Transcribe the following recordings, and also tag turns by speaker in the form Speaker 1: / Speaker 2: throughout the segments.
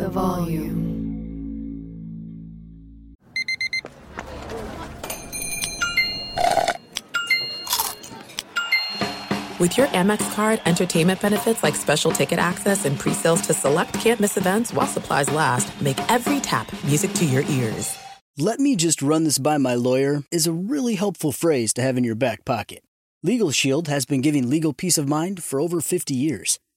Speaker 1: the volume.
Speaker 2: With your Amex card, entertainment benefits like special ticket access and pre-sales to select campus events while supplies last, make every tap music to your ears.
Speaker 3: Let me just run this by my lawyer is a really helpful phrase to have in your back pocket. Legal Shield has been giving legal peace of mind for over 50 years.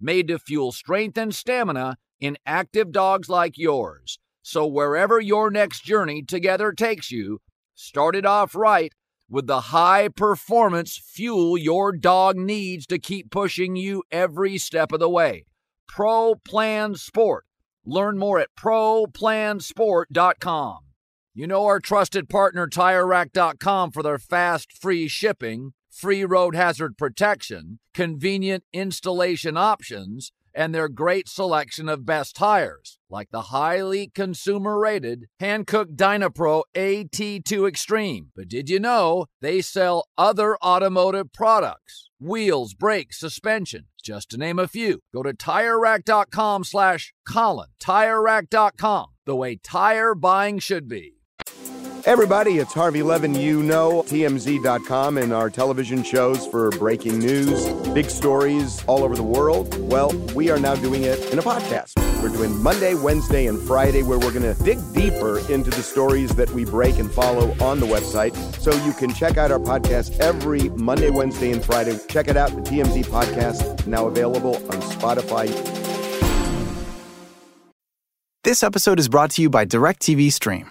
Speaker 4: made to fuel strength and stamina in active dogs like yours. So, wherever your next journey together takes you, start it off right with the high performance fuel your dog needs to keep pushing you every step of the way. Pro Plan Sport. Learn more at ProPlansport.com. You know our trusted partner, TireRack.com, for their fast, free shipping free road hazard protection, convenient installation options, and their great selection of best tires, like the highly consumer rated Hankook Dynapro AT2 Extreme. But did you know they sell other automotive products? Wheels, brakes, suspension, just to name a few. Go to TireRack.com slash Colin. TireRack.com, the way tire buying should be.
Speaker 5: Everybody, it's Harvey Levin, you know, TMZ.com, and our television shows for breaking news, big stories all over the world. Well, we are now doing it in a podcast. We're doing Monday, Wednesday, and Friday, where we're going to dig deeper into the stories that we break and follow on the website. So you can check out our podcast every Monday, Wednesday, and Friday. Check it out, the TMZ podcast, now available on Spotify.
Speaker 6: This episode is brought to you by DirecTV Stream.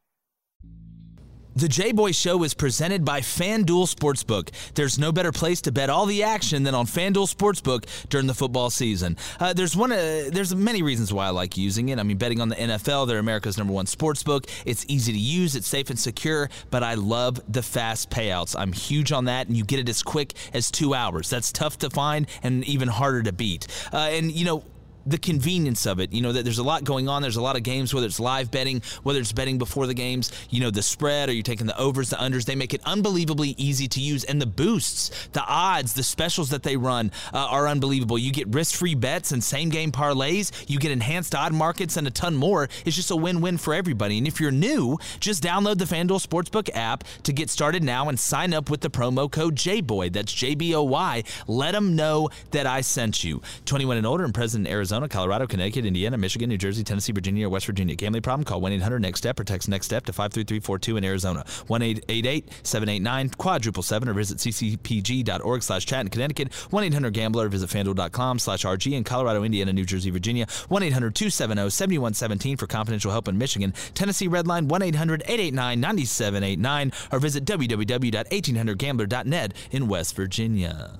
Speaker 7: The J Boy Show is presented by FanDuel Sportsbook. There's no better place to bet all the action than on FanDuel Sportsbook during the football season. Uh, there's one. Uh, there's many reasons why I like using it. I mean, betting on the NFL. They're America's number one sportsbook. It's easy to use. It's safe and secure. But I love the fast payouts. I'm huge on that, and you get it as quick as two hours. That's tough to find and even harder to beat. Uh, and you know the convenience of it. You know that there's a lot going on. There's a lot of games, whether it's live betting, whether it's betting before the games. You know the spread, or you're taking the overs, the unders. They make it unbelievably easy to use, and the boosts, the odds, the specials that they run uh, are unbelievable. You get risk-free bets and same-game parlays. You get enhanced odd markets and a ton more. It's just a win-win for everybody. And if you're new, just download the FanDuel Sportsbook app to get started now and sign up with the promo code JBOY. That's J B O Y. Let them know that I sent you. 21 and older and present in Arizona. Arizona, Colorado, Connecticut, Indiana, Michigan, New Jersey, Tennessee, Virginia, or West Virginia. Gambling problem? Call 1 800 NEXT STEP or text NEXT STEP to 53342 in Arizona. 1 888 789 quadruple 7 or visit ccpg.org slash chat in Connecticut. 1 800 Gambler visit fanduel.com slash RG in Colorado, Indiana, New Jersey, Virginia. 1 800 270 7117 for confidential help in Michigan. Tennessee Redline 1 800 889 9789 or visit www.1800gambler.net in West Virginia.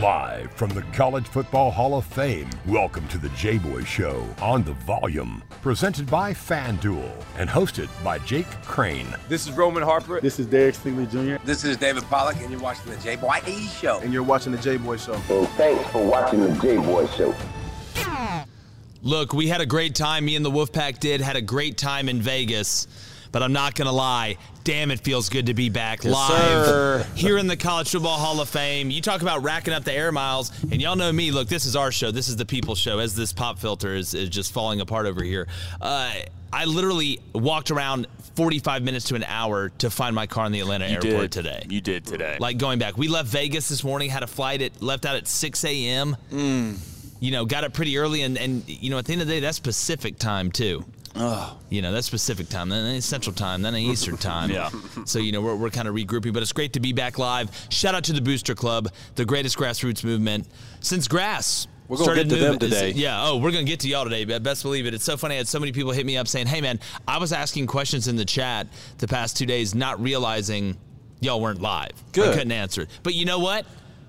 Speaker 8: Live from the College Football Hall of Fame, welcome to the J Boy Show on the volume. Presented by FanDuel and hosted by Jake Crain.
Speaker 9: This is Roman Harper.
Speaker 10: This is Derek Stingley Jr.
Speaker 11: This is David Pollack, and you're watching the J Boy Show.
Speaker 10: And you're watching the J Boy Show.
Speaker 12: And thanks for watching the J Boy Show.
Speaker 7: Look, we had a great time. Me and the Wolfpack did. Had a great time in Vegas. But I'm not going to lie. Damn, it feels good to be back
Speaker 10: Yes,
Speaker 7: live
Speaker 10: sir.
Speaker 7: here in the College Football Hall of Fame. You talk about racking up the air miles, and y'all know me. Look, this is our show. This is the people show. As this pop filter is, is just falling apart over here. Uh, I literally walked around 45 minutes to an hour to find my car in the Atlanta
Speaker 13: You
Speaker 7: airport
Speaker 13: did.
Speaker 7: today.
Speaker 13: You did today.
Speaker 7: Like going back, we left Vegas this morning. Had a flight at left out at 6 a.m.
Speaker 13: Mm.
Speaker 7: You know, got up pretty early, and and you know, at the end of the day, that's Pacific time too. Oh. You know, that's Pacific time, then it's Central time, then an Eastern time. yeah. So, you know, we're, we're kind of regrouping, but it's great to be back live. Shout out to the Booster Club, the greatest grassroots movement since grass.
Speaker 1: We're going to get to them today.
Speaker 7: Yeah. Oh, we're going to get to y'all today. Best believe it. It's so funny. I had so many people hit me up saying, hey, man, I was asking questions in the chat the past two days, not realizing y'all weren't live.
Speaker 1: Good.
Speaker 7: I couldn't answer. But you know what?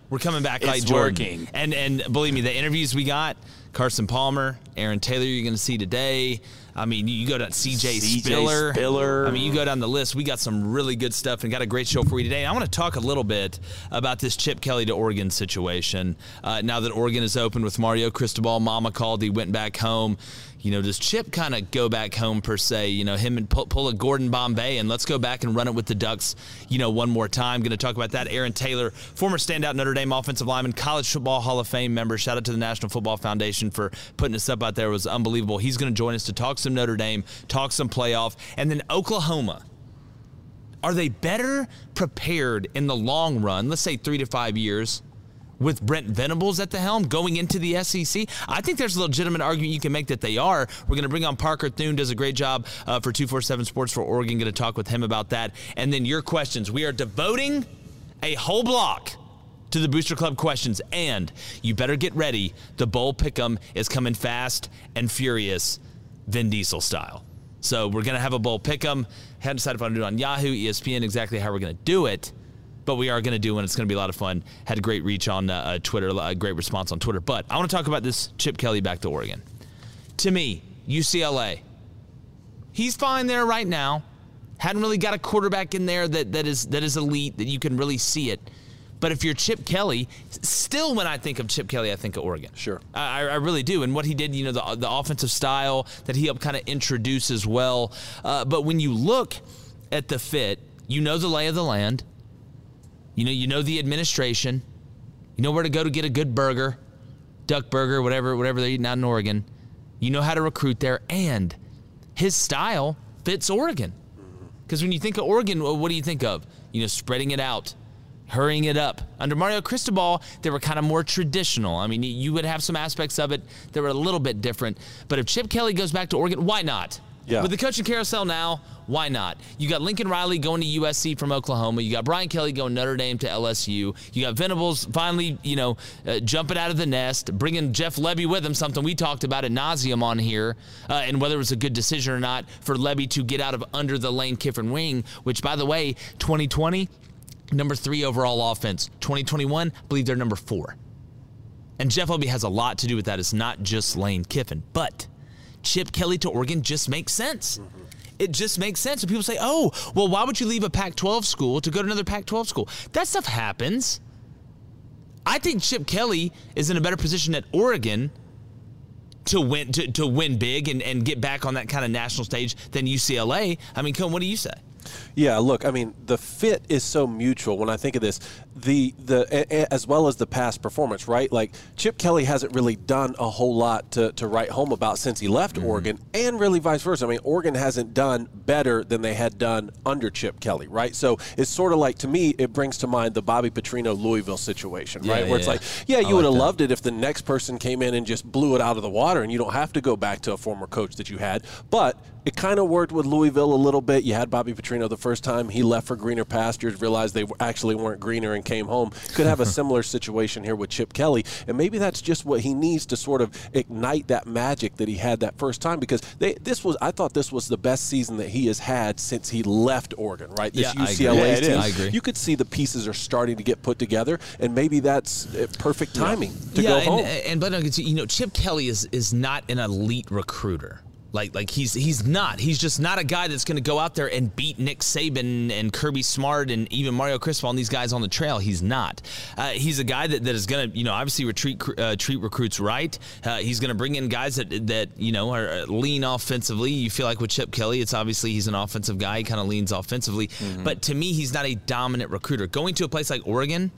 Speaker 7: We're coming back
Speaker 1: it's
Speaker 7: like Jordan.
Speaker 1: working.
Speaker 7: And, and believe me, the interviews we got, Carson Palmer, Aaron Taylor, you're going to see today. I mean, you go down CJ,
Speaker 1: CJ
Speaker 7: Spiller.
Speaker 1: Spiller.
Speaker 7: I mean, you go down the list. We got some really good stuff and got a great show for you today. I want to talk a little bit about this Chip Kelly to Oregon situation. Uh, now that Oregon is open with Mario Cristobal, Mama called, he went back home. You know, does Chip kind of go back home per se? You know, him and pull, pull, a Gordon Bombay and let's go back and run it with the Ducks. You know, one more time. Going to talk about that. Aaron Taylor, former standout Notre Dame offensive lineman, College Football Hall of Fame member. Shout out to the National Football Foundation for putting us up out there. It was unbelievable. He's going to join us to talk some Notre Dame, talk some playoff, and then Oklahoma. Are they better prepared in the long run? Let's say three to five years with Brent Venables at the helm going into the SEC? I think there's a legitimate argument you can make that they are. We're going to bring on Parker Thune, does a great job uh, for 247 Sports for Oregon. Going to talk with him about that. And then your questions. We are devoting a whole block to the Booster Club questions. And you better get ready. The Bowl Pick'em is coming fast and furious, Vin Diesel style. So we're going to have a Bowl Pick'em. Haven't decided if I'm going to do it on Yahoo, ESPN, exactly how we're going to do it but we are going to do and it's going to be a lot of fun. Had a great reach on uh, uh, Twitter, a great response on Twitter. But I want to talk about this Chip Kelly back to Oregon. To me, UCLA, he's fine there right now. Hadn't really got a quarterback in there that, that is that is elite that you can really see it. But if you're Chip Kelly, still when I think of Chip Kelly, I think of Oregon.
Speaker 1: Sure,
Speaker 7: I, I really do. And what he did, you know, the the offensive style that he helped kind of introduce as well. Uh, but when you look at the fit, you know the lay of the land. You know, you know the administration. You know where to go to get a good burger, duck burger, whatever, whatever they're eating out in Oregon. You know how to recruit there, and his style fits Oregon. Because when you think of Oregon, what do you think of? You know, spreading it out, hurrying it up. Under Mario Cristobal, they were kind of more traditional. I mean, you would have some aspects of it that were a little bit different. But if Chip Kelly goes back to Oregon, why not?
Speaker 1: Yeah.
Speaker 7: With the coaching carousel now, why not? You got Lincoln Riley going to USC from Oklahoma. You got Brian Kelly going Notre Dame to LSU. You got Venables finally, you know, uh, jumping out of the nest, bringing Jeff Lebby with him, something we talked about at nauseum on here, uh, and whether it was a good decision or not for Lebby to get out of under the Lane Kiffin wing, which, by the way, 2020, number three overall offense. 2021, I believe they're number four. And Jeff Lebby has a lot to do with that. It's not just Lane Kiffin, but Chip Kelly to Oregon just makes sense. Mm-hmm. It just makes sense. And people say, oh, well, why would you leave a Pac 12 school to go to another Pac 12 school? That stuff happens. I think Chip Kelly is in a better position at Oregon to win to, to win big and, and get back on that kind of national stage than UCLA. I mean, Cone, what do you say?
Speaker 1: Yeah, look, I mean, the fit is so mutual when I think of this. The the as well as the past performance, right? Like Chip Kelly hasn't really done a whole lot to, to write home about since he left mm-hmm. Oregon, and really vice versa. I mean, Oregon hasn't done better than they had done under Chip Kelly, right? So it's sort of like to me, it brings to mind the Bobby Petrino Louisville situation, right?
Speaker 7: Yeah,
Speaker 1: Where
Speaker 7: yeah.
Speaker 1: it's like, yeah, you
Speaker 7: I
Speaker 1: would have
Speaker 7: that.
Speaker 1: loved it if the next person came in and just blew it out of the water, and you don't have to go back to a former coach that you had, but it kind of worked with Louisville a little bit. You had Bobby Petrino the first time. He left for greener pastures, realized they actually weren't greener, and came home. Could have a similar situation here with Chip Kelly. And maybe that's just what he needs to sort of ignite that magic that he had that first time because they, this was, I thought this was the best season that he has had since he left Oregon, right? This
Speaker 7: Yeah.
Speaker 1: UCLA
Speaker 7: Yeah,
Speaker 1: team.
Speaker 7: I agree.
Speaker 1: You could see the pieces are starting to get put together, and maybe that's uh, perfect timing to
Speaker 7: yeah,
Speaker 1: go
Speaker 7: and,
Speaker 1: home.
Speaker 7: And but no, you know, Chip Kelly is is not an elite recruiter. Like like he's he's not. He's just not a guy that's going to go out there and beat Nick Saban and Kirby Smart and even Mario Cristobal and these guys on the trail. He's not. Uh, he's a guy that, that is going to you know obviously retreat uh, treat recruits right. Uh, he's going to bring in guys that that you know are uh, lean offensively. You feel like with Chip Kelly, it's obviously he's an offensive guy. He kind of leans offensively. But to me, he's not a dominant recruiter. Going to a place like Oregon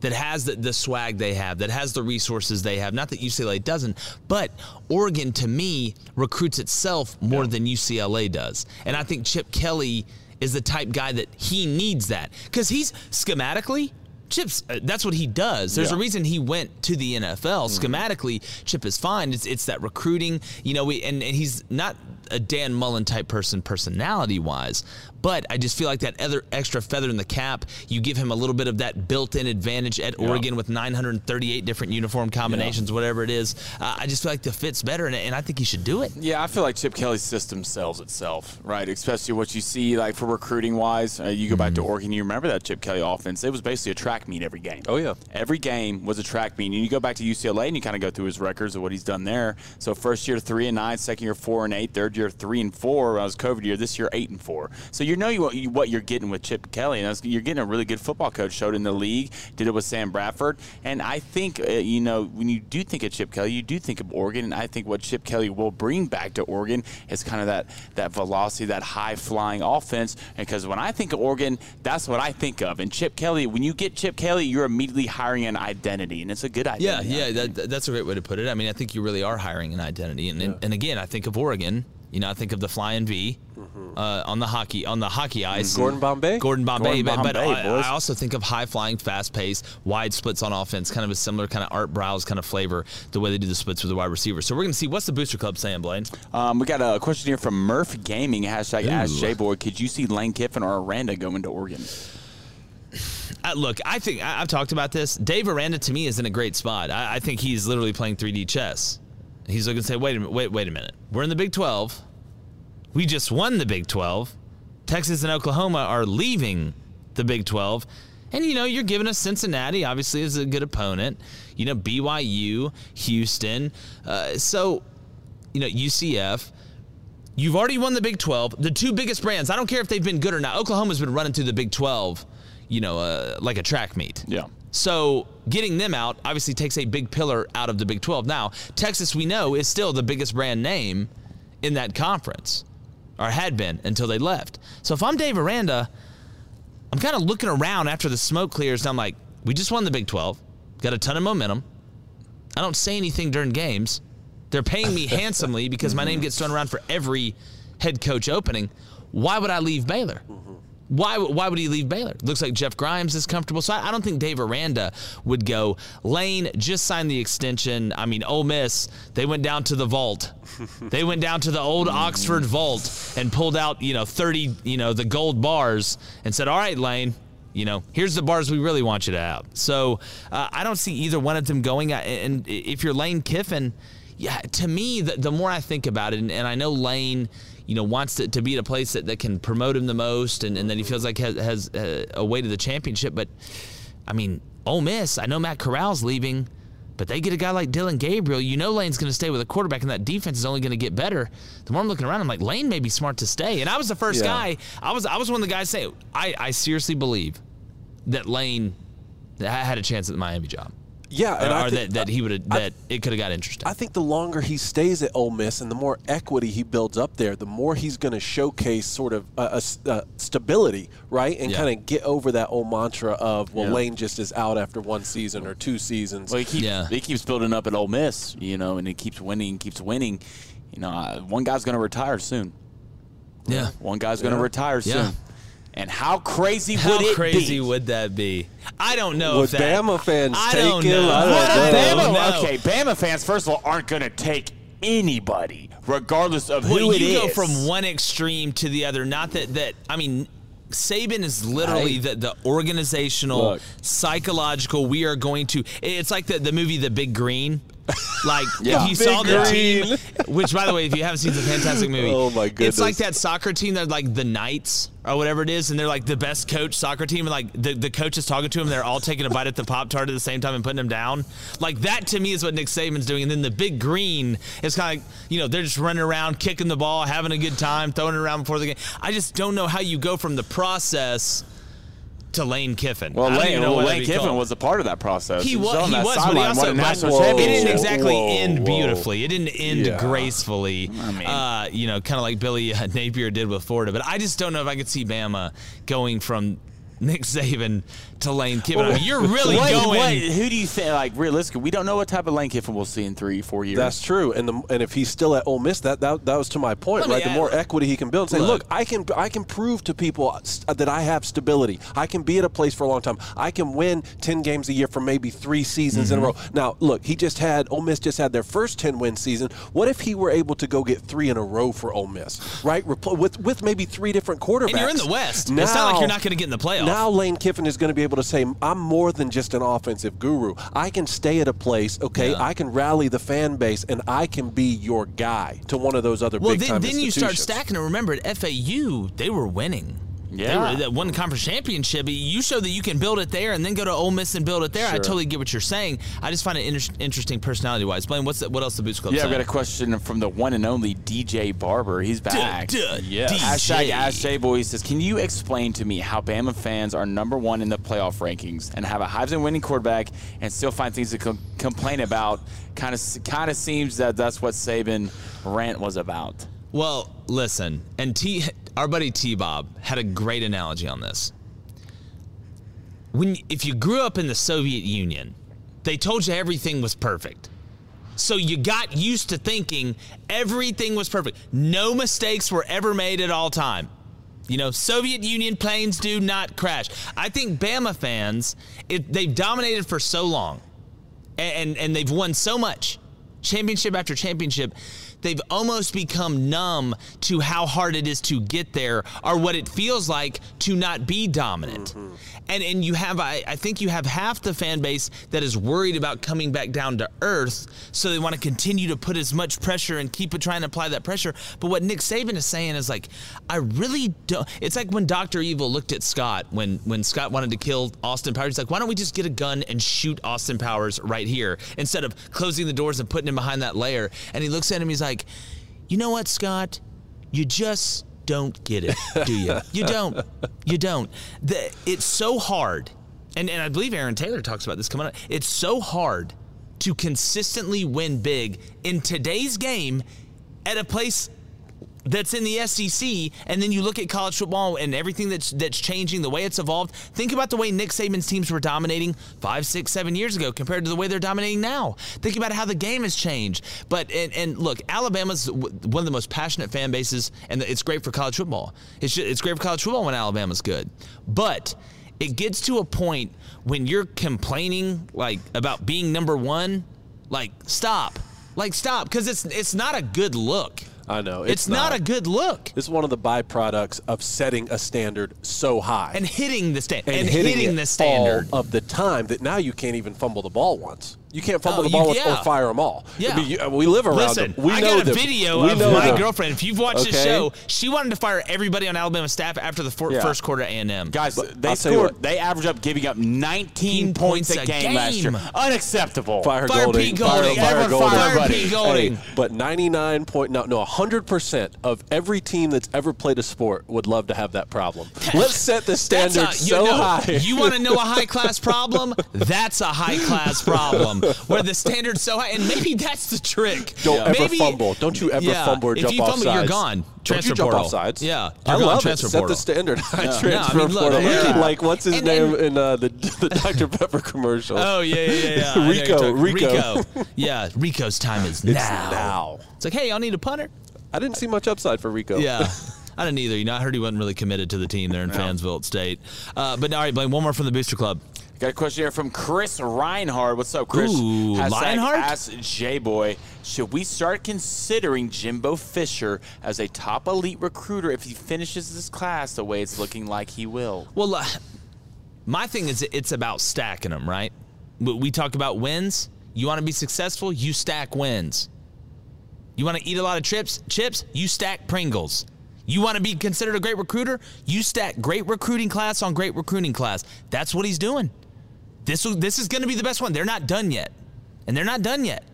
Speaker 7: that has the, the swag they have, that has the resources they have. Not that UCLA doesn't, but Oregon to me recruits itself more than UCLA does. And I think Chip Kelly is the type guy that he needs that because he's schematically. Chip's uh, that's what he does. There's
Speaker 1: Yeah.
Speaker 7: a reason he went to the NFL. Schematically, Chip is fine. It's it's that recruiting, you know. We and, and he's not a Dan Mullen type person personality wise, but I just feel like that other extra feather in the cap, you give him a little bit of that built-in advantage at
Speaker 9: Yeah.
Speaker 7: Oregon with 938 different uniform combinations, whatever it is. Uh, I just feel like the fit's better, and, and I think he should do it.
Speaker 9: Yeah, I feel like Chip Kelly's system sells itself, right? Especially what you see, like for recruiting wise. Uh, you go back to Oregon, you remember that Chip Kelly offense? It was basically a track meet every game.
Speaker 1: Oh yeah,
Speaker 9: every game was a track meet. And you go back to UCLA and you kind of go through his records of what he's done there. So first year three and nine, second year four and eight, third year three and four. That was COVID year. This year eight and four. So you know you, what you're getting with Chip Kelly, and you're getting a really good football coach. Showed in the league, did it with Sam Bradford, and I think uh, you know when you do think of Chip Kelly, you do think of Oregon, and I think what Chip Kelly will bring back to Oregon is kind of that that velocity, that high flying offense. Because when I think of Oregon, that's what I think of. And Chip Kelly, when you get Chip Kelly, you're immediately hiring an identity, and it's a good
Speaker 7: idea.
Speaker 9: Yeah,
Speaker 7: yeah, that, that- that's a great way to put it. I mean, I think you really are hiring an identity, and and, and again, I think of Oregon. You know, I think of the flying V uh, on the hockey on the hockey ice.
Speaker 1: Gordon Bombay?
Speaker 7: Gordon Bombay,
Speaker 9: Gordon
Speaker 7: but, but
Speaker 9: Bombay,
Speaker 7: I. I also think of high flying, fast pace, wide splits on offense, kind of a similar kind of Art Briles kind of flavor, the way they do the splits with the wide receiver. So we're going to see what's the booster club saying, Blaine.
Speaker 9: Um, we got a question here from Murph Gaming hashtag
Speaker 7: Ooh.
Speaker 9: Ask J Boy. Could you see Lane Kiffin or Aranda going to Oregon?
Speaker 7: Uh, look, I think I, I've talked about this. Dave Aranda to me is in a great spot. I, I think he's literally playing 3D chess. He's looking to say, wait a minute, wait, wait a minute. We're in the Big 12. We just won the Big 12. Texas and Oklahoma are leaving the Big 12. And you know, you're giving us Cincinnati, obviously, is a good opponent. You know, BYU, Houston. Uh, so, you know, UCF. You've already won the Big 12. The two biggest brands, I don't care if they've been good or not. Oklahoma's been running through the Big 12, you know, uh, like a track meet.
Speaker 9: Yeah.
Speaker 7: So getting them out obviously takes a big pillar out of the Big 12. Now, Texas, we know, is still the biggest brand name in that conference, or had been until they left. So if I'm Dave Aranda, I'm kind of looking around after the smoke clears, and I'm like, we just won the Big 12, got a ton of momentum. I don't say anything during games. They're paying me handsomely because my name gets thrown around for every head coach opening. Why would I leave Baylor? Mm-hmm. Why, why would he leave Baylor? Looks like Jeff Grimes is comfortable. So I, I don't think Dave Aranda would go. Lane just signed the extension. I mean, Ole Miss, they went down to the vault. they went down to the old Oxford vault and pulled out, you know, 30, you know, the gold bars and said, all right, Lane, you know, here's the bars we really want you to have. So uh, I don't see either one of them going. And if you're Lane Kiffin, yeah, to me, the, the more I think about it, and, and I know Lane, you know, wants to, to be at a place that, that can promote him the most and, and that he feels like has, has uh, a way to the championship. But, I mean, Ole Miss, I know Matt Corral's leaving, but they get a guy like Dillon Gabriel. You know Lane's going to stay with a quarterback, and that defense is only going to get better. The more I'm looking around, I'm like, Lane may be smart to stay. And I was the first
Speaker 1: Yeah.
Speaker 7: guy, I was, I was one of the guys saying, I, I seriously believe that Lane had a chance at the Miami job.
Speaker 1: Yeah, and
Speaker 7: or,
Speaker 1: I
Speaker 7: or
Speaker 1: think-
Speaker 7: that, that he would have that it could have got interesting.
Speaker 1: I think the longer he stays at Ole Miss and the more equity he builds up there, the more he's going to showcase sort of a, a s- uh, stability, right? And
Speaker 7: Yeah.
Speaker 1: kind of get over that old mantra of, well,
Speaker 9: Yeah.
Speaker 1: Lane just is out after one season or two seasons.
Speaker 9: Well, he keeps,
Speaker 7: Yeah.
Speaker 9: he keeps building up at Ole Miss, you know, and he keeps winning, keeps winning. You know, uh, one guy's going to retire soon.
Speaker 7: yeah.
Speaker 9: One guy's going to retire soon.
Speaker 7: Yeah.
Speaker 9: And how crazy
Speaker 7: How
Speaker 9: would it
Speaker 7: crazy
Speaker 9: be?
Speaker 7: would that be? I don't know.
Speaker 1: Would
Speaker 7: if that,
Speaker 1: Bama fans
Speaker 7: I
Speaker 1: take
Speaker 7: don't
Speaker 1: him?
Speaker 7: know.
Speaker 1: I don't
Speaker 9: What
Speaker 1: know.
Speaker 9: Bama,
Speaker 7: don't
Speaker 9: okay, Bama fans, first of all, aren't going to take anybody, regardless of
Speaker 7: Well,
Speaker 9: who it
Speaker 7: you
Speaker 9: is.
Speaker 7: go from one extreme to the other. Not that that I mean. Saban is literally
Speaker 1: I-
Speaker 7: the, the organizational,
Speaker 9: Look.
Speaker 7: psychological. We are going to. It's like the, the movie The Big Green. Like
Speaker 9: Yeah.
Speaker 7: if you saw the team, which by the way, if you haven't seen, it's a fantastic movie.
Speaker 1: Oh, my
Speaker 7: It's like that soccer team. They're like the Knights or whatever it is, and they're like the best coach soccer team. And like the, the coach is talking to them, they're all taking a bite at the pop tart at the same time and putting them down. Like that to me is what Nick Saban's doing. And then the Big Green is kind of like you know they're just running around, kicking the ball, having a good time, throwing it around before the game. I just don't know how you go from the process to Lane Kiffin.
Speaker 9: well, Lane, well, Lane Kiffin
Speaker 7: called.
Speaker 9: was a part of that process.
Speaker 7: He
Speaker 9: was
Speaker 7: he was, but he also
Speaker 9: won a national
Speaker 7: it didn't exactly
Speaker 1: Whoa,
Speaker 7: end
Speaker 1: whoa.
Speaker 7: beautifully. It didn't end
Speaker 1: Yeah.
Speaker 7: gracefully.
Speaker 9: I mean-
Speaker 7: uh, you know, kind of like Billy Napier did with Florida. But I just don't know if I could see Bama going from Nick Saban to Lane Kiffin. I mean, you're really
Speaker 9: What-
Speaker 7: going.
Speaker 9: what- who do you think? Like realistically, we don't know what type of Lane Kiffin we'll see in three, four years.
Speaker 1: That's true, and the, and if he's still at Ole Miss, that that, that was to my point,
Speaker 7: Let
Speaker 1: right? The
Speaker 7: add-
Speaker 1: more equity he can build, say,
Speaker 7: Look.
Speaker 1: look, I can I can prove to people that I have stability. I can be at a place for a long time. I can win ten games a year for maybe three seasons in a row.
Speaker 7: Mm-hmm.
Speaker 1: Now, look, he just had Ole Miss just had their first ten win season. What if he were able to go get three in a row for Ole Miss, right? Repl- with with maybe three different quarterbacks.
Speaker 7: and you're in the West. it's not like you're not going to get in the playoffs.
Speaker 1: Now Lane Kiffin is going to be able to say, I'm more than just an offensive guru. I can stay at a place, okay?
Speaker 7: Yeah.
Speaker 1: I can rally the fan base, and I can be your guy to one of those other
Speaker 7: well,
Speaker 1: big time
Speaker 7: then then you start stacking. And remember, at FAU, they were winning.
Speaker 9: Yeah.
Speaker 7: that one conference championship. You show that you can build it there, and then go to Ole Miss and build it there. I totally get what you're saying. I just find it inter- interesting personality-wise. Blaine, what's the, what else the Boots Club?
Speaker 9: Yeah, I've got a question from the one and only DJ Barber. He's back.
Speaker 7: duh,
Speaker 9: yes.
Speaker 7: DJ.
Speaker 9: Hashtag Ask J Boy says, Can you explain to me how Bama fans are number one in the playoff rankings and have a Heisman winning quarterback and still find things to com- complain about? Kind of kind of seems that that's what Saban rant was about.
Speaker 7: Well, listen, and T, our buddy T Bob had a great analogy on this. When if you grew up in the Soviet Union, they told you everything was perfect. So you got used to thinking everything was perfect. No mistakes were ever made at all time. You know, Soviet Union planes do not crash. I think Bama fans, it, they've dominated for so long and, and and they've won so much, championship after championship. They've almost become numb to how hard it is to get there, or what it feels like to not be dominant. Mm-hmm. And and you have, I, I think you have half the fan base that is worried about coming back down to earth, so they want to continue to put as much pressure and keep trying to apply that pressure. But what Nick Saban is saying is like, I really don't. It's like when Doctor Evil looked at Scott when when Scott wanted to kill Austin Powers. He's like, why don't we just get a gun and shoot Austin Powers right here instead of closing the doors and putting him behind that layer? And he looks at him. He's like, you know what, Scott? You just don't get it, do you? you don't. You don't. The, it's so hard, and, and I believe Aaron Taylor talks about this coming up. It's so hard to consistently win big in today's game at a place that's in the SEC, and then you look at college football and everything that's that's changing, the way it's evolved. Think about the way Nick Saban's teams were dominating five, six, seven years ago compared to the way they're dominating now. Think about how the game has changed. But and, and look, Alabama's one of the most passionate fan bases, and it's great for college football. It's ju- it's great for college football when Alabama's good, but it gets to a point when you're complaining like about being number one, like stop, like stop, because it's it's not a good look.
Speaker 1: I know
Speaker 7: It's, not. a good look.
Speaker 1: It's one of the byproducts of setting a standard so high
Speaker 7: And hitting the stand and,
Speaker 1: hitting,
Speaker 7: hitting,
Speaker 1: it
Speaker 7: the standard.
Speaker 1: of the time that now you can't even fumble the ball once. You can't fumble
Speaker 7: Oh,
Speaker 1: the ball
Speaker 7: you- yeah.
Speaker 1: or fire them all.
Speaker 7: Yeah.
Speaker 1: I mean, we live around
Speaker 7: Listen,
Speaker 1: them. We
Speaker 7: I
Speaker 1: know
Speaker 7: got a
Speaker 1: them.
Speaker 7: video
Speaker 1: We
Speaker 7: of my
Speaker 1: them.
Speaker 7: girlfriend. If you've watched the show, she wanted to fire everybody on Alabama staff after the for-
Speaker 9: Yeah.
Speaker 7: first quarter at A&M.
Speaker 9: Guys, they
Speaker 1: I'll tell you
Speaker 9: scored.
Speaker 1: what.
Speaker 9: They average up giving up 19 points a game, last year. Unacceptable.
Speaker 1: Fire,
Speaker 7: Fire
Speaker 1: Golding.
Speaker 7: Pete Golding.
Speaker 1: Fire, fire
Speaker 9: Everyone
Speaker 1: Golding.
Speaker 9: fire
Speaker 7: Fire Pete Golding.
Speaker 1: Hey, but 99 point, no, no, 100% of every team that's ever played a sport would love to have that problem. Let's set the
Speaker 7: That's
Speaker 1: standard
Speaker 7: a-
Speaker 1: so
Speaker 7: you know,
Speaker 1: high.
Speaker 7: You want to know a high class problem? That's a high class where the standard's so high, and maybe that's the trick.
Speaker 1: Don't ever
Speaker 7: Maybe-
Speaker 1: fumble. Don't you ever
Speaker 7: yeah,
Speaker 1: fumble or jump off if you
Speaker 7: fumble, you're gone.
Speaker 1: Don't
Speaker 7: Transfer
Speaker 1: you jump
Speaker 7: portal.
Speaker 1: off sides.
Speaker 7: Yeah,
Speaker 1: I love
Speaker 7: Transfer
Speaker 1: it. Set
Speaker 7: portal.
Speaker 1: the standard
Speaker 7: Yeah.
Speaker 1: transfer
Speaker 7: No, I mean, look,
Speaker 1: portal.
Speaker 7: yeah.
Speaker 1: Like what's his
Speaker 7: And-
Speaker 1: name
Speaker 7: and-
Speaker 1: in uh, the the Dr Pepper commercial?
Speaker 7: Oh yeah, yeah, yeah. yeah. I know you're
Speaker 1: Rico, Rico.
Speaker 7: Rico. Yeah, Rico's time is
Speaker 1: It's
Speaker 7: now.
Speaker 1: now.
Speaker 7: It's like, hey, y'all need a punter.
Speaker 1: I didn't see much upside for Rico.
Speaker 7: Yeah. I didn't either. You know, I heard he wasn't really committed to the team there in Fansville State. Uh, but all right, Blaine, one more from the Booster Club.
Speaker 9: Got a question here from Chris Reinhardt. What's up, Chris?
Speaker 7: Ooh, Lionheart?
Speaker 9: Ask J Boy. Should we start considering Jimbo Fisher as a top elite recruiter if he finishes this class the way it's looking like he will?
Speaker 7: Well, uh, my thing is it's about stacking them, right? We talk about wins. You want to be successful, you stack wins. You want to eat a lot of chips, chips, you stack Pringles. You want to be considered a great recruiter, you stack great recruiting class on great recruiting class. That's what he's doing. This this is going to be the best one. They're not done yet. And they're not done yet.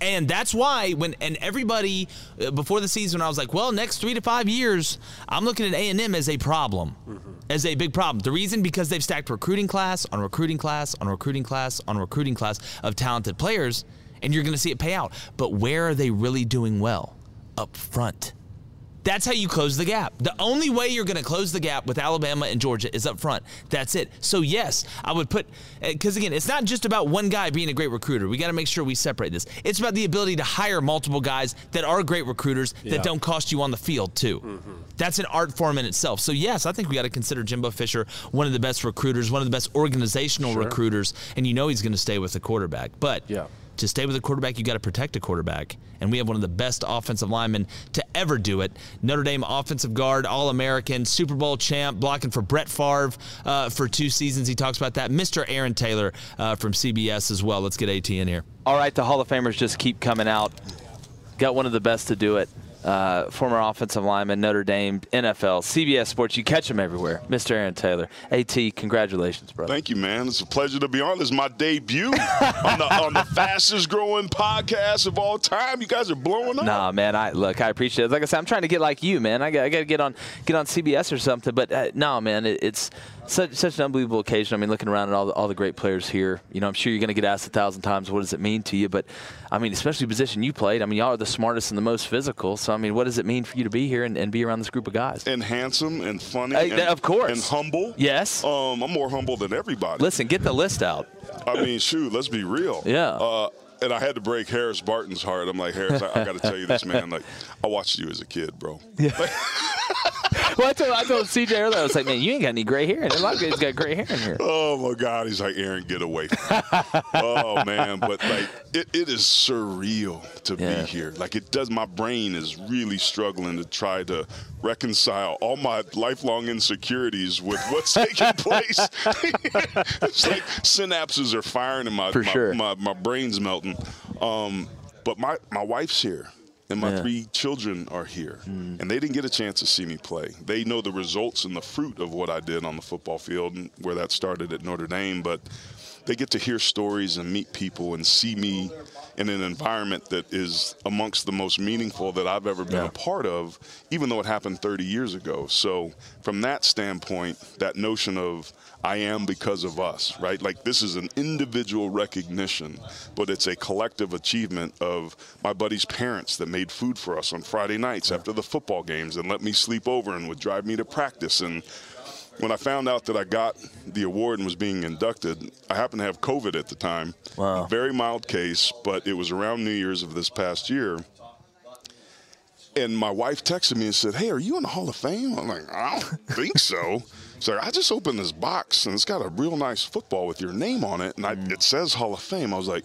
Speaker 7: And that's why when and everybody uh, before the season I was like, well, next 3 to 5 years, I'm looking at A&M as a problem. As a big problem. The reason because they've stacked recruiting class on recruiting class on recruiting class on recruiting class of talented players and you're going to see it pay out. But where are they really doing well? Up front.
Speaker 1: That's how you close the gap. The only way you're going to close the gap with Alabama and Georgia is up front. That's it. So, yes, I would put, eh, because again, it's not just about one guy being a great recruiter. We got to make sure we separate this. It's about the ability to hire multiple guys that are great recruiters that
Speaker 14: Yeah.
Speaker 1: don't cost you on the field, too. Mm-hmm. That's an art form in itself. So, yes, I think we got to consider Jimbo Fisher one of the best recruiters, one of the best organizational recruiters, and you know he's going to stay with the quarterback. But,
Speaker 14: Yeah.
Speaker 1: To stay with a quarterback, you got to protect a quarterback. And we have one of the best offensive linemen to ever do it. Notre Dame offensive guard, All American, Super Bowl champ, blocking for Brett Favre uh, for two seasons. He talks about that. Mr. Aaron Taylor uh, from CBS as well. Let's get AT in here.
Speaker 7: All right, the Hall of Famers just keep coming out. Got one of the best to do it. Uh, former offensive lineman, Notre Dame, NFL, CBS Sports. You catch him everywhere. Mr. Aaron Taylor. AT, congratulations, brother.
Speaker 15: Thank you, man. It's a pleasure to be on. This is my debut on, the, on the fastest growing podcast of all time. You guys are blowing up.
Speaker 7: Nah, man. I look. I appreciate it. Like I said, I'm trying to get like you, man. I got, I got to get on get on CBS or something. But uh, no, man. It, it's such such an unbelievable occasion. I mean, looking around at all the, all the great players here. You know, I'm sure you're going to get asked a thousand times, what does it mean to you? But I mean, especially the position you played. I mean, y'all are the smartest and the most physical. So I mean, what does it mean for you to be here and, and be around this group of guys?
Speaker 15: And handsome and funny.
Speaker 7: Hey,
Speaker 15: and,
Speaker 7: of course.
Speaker 15: And humble.
Speaker 7: Yes.
Speaker 15: Um, I'm more humble than everybody.
Speaker 7: Listen, get the list out.
Speaker 15: I mean, shoot, let's be real.
Speaker 7: Yeah.
Speaker 15: Uh, and I had to break Harris Barton's heart. I'm like, Harris, I, I got to tell you this, man. Like, I watched you as a kid, bro.
Speaker 7: well, I told, I told CJ earlier, I was like, man, you ain't got any gray hair. And a lot of guys got gray hair in here.
Speaker 15: Oh my God, he's like Aaron, get away from me. oh man, but like it, it is surreal to
Speaker 7: Yeah.
Speaker 15: be here. Like it does my brain is really struggling to try to reconcile all my lifelong insecurities with what's taking place. it's like synapses are firing and my
Speaker 7: For
Speaker 15: my,
Speaker 7: sure.
Speaker 15: my, my brain's melting. Um, but my, my wife's here. And my
Speaker 7: Yeah. Mm.
Speaker 15: three children are here, and they didn't get a chance to see me play. They know the results and the fruit of what I did on the football field, and where that started at Notre Dame. But they get to hear stories and meet people and see me in an environment that is amongst the most meaningful that I've ever been
Speaker 7: Yeah.
Speaker 15: a part of, even though it happened 30 years ago. So, from that standpoint, that notion of I am because of us, right? Like this is an individual recognition, but it's a collective achievement of my buddy's parents that made food for us on Friday nights after the football games and let me sleep over and would drive me to practice. And when I found out that I got the award and was being inducted, I happened to have COVID at the time.
Speaker 7: Wow.
Speaker 15: Very mild case, but it was around New Year's of this past year. And my wife texted me and said, Hey, are you in the Hall of Fame? I'm like, I don't think so. I just opened this box and it's got a real nice football with your name on it. And I, mm. it says Hall of Fame. I was like,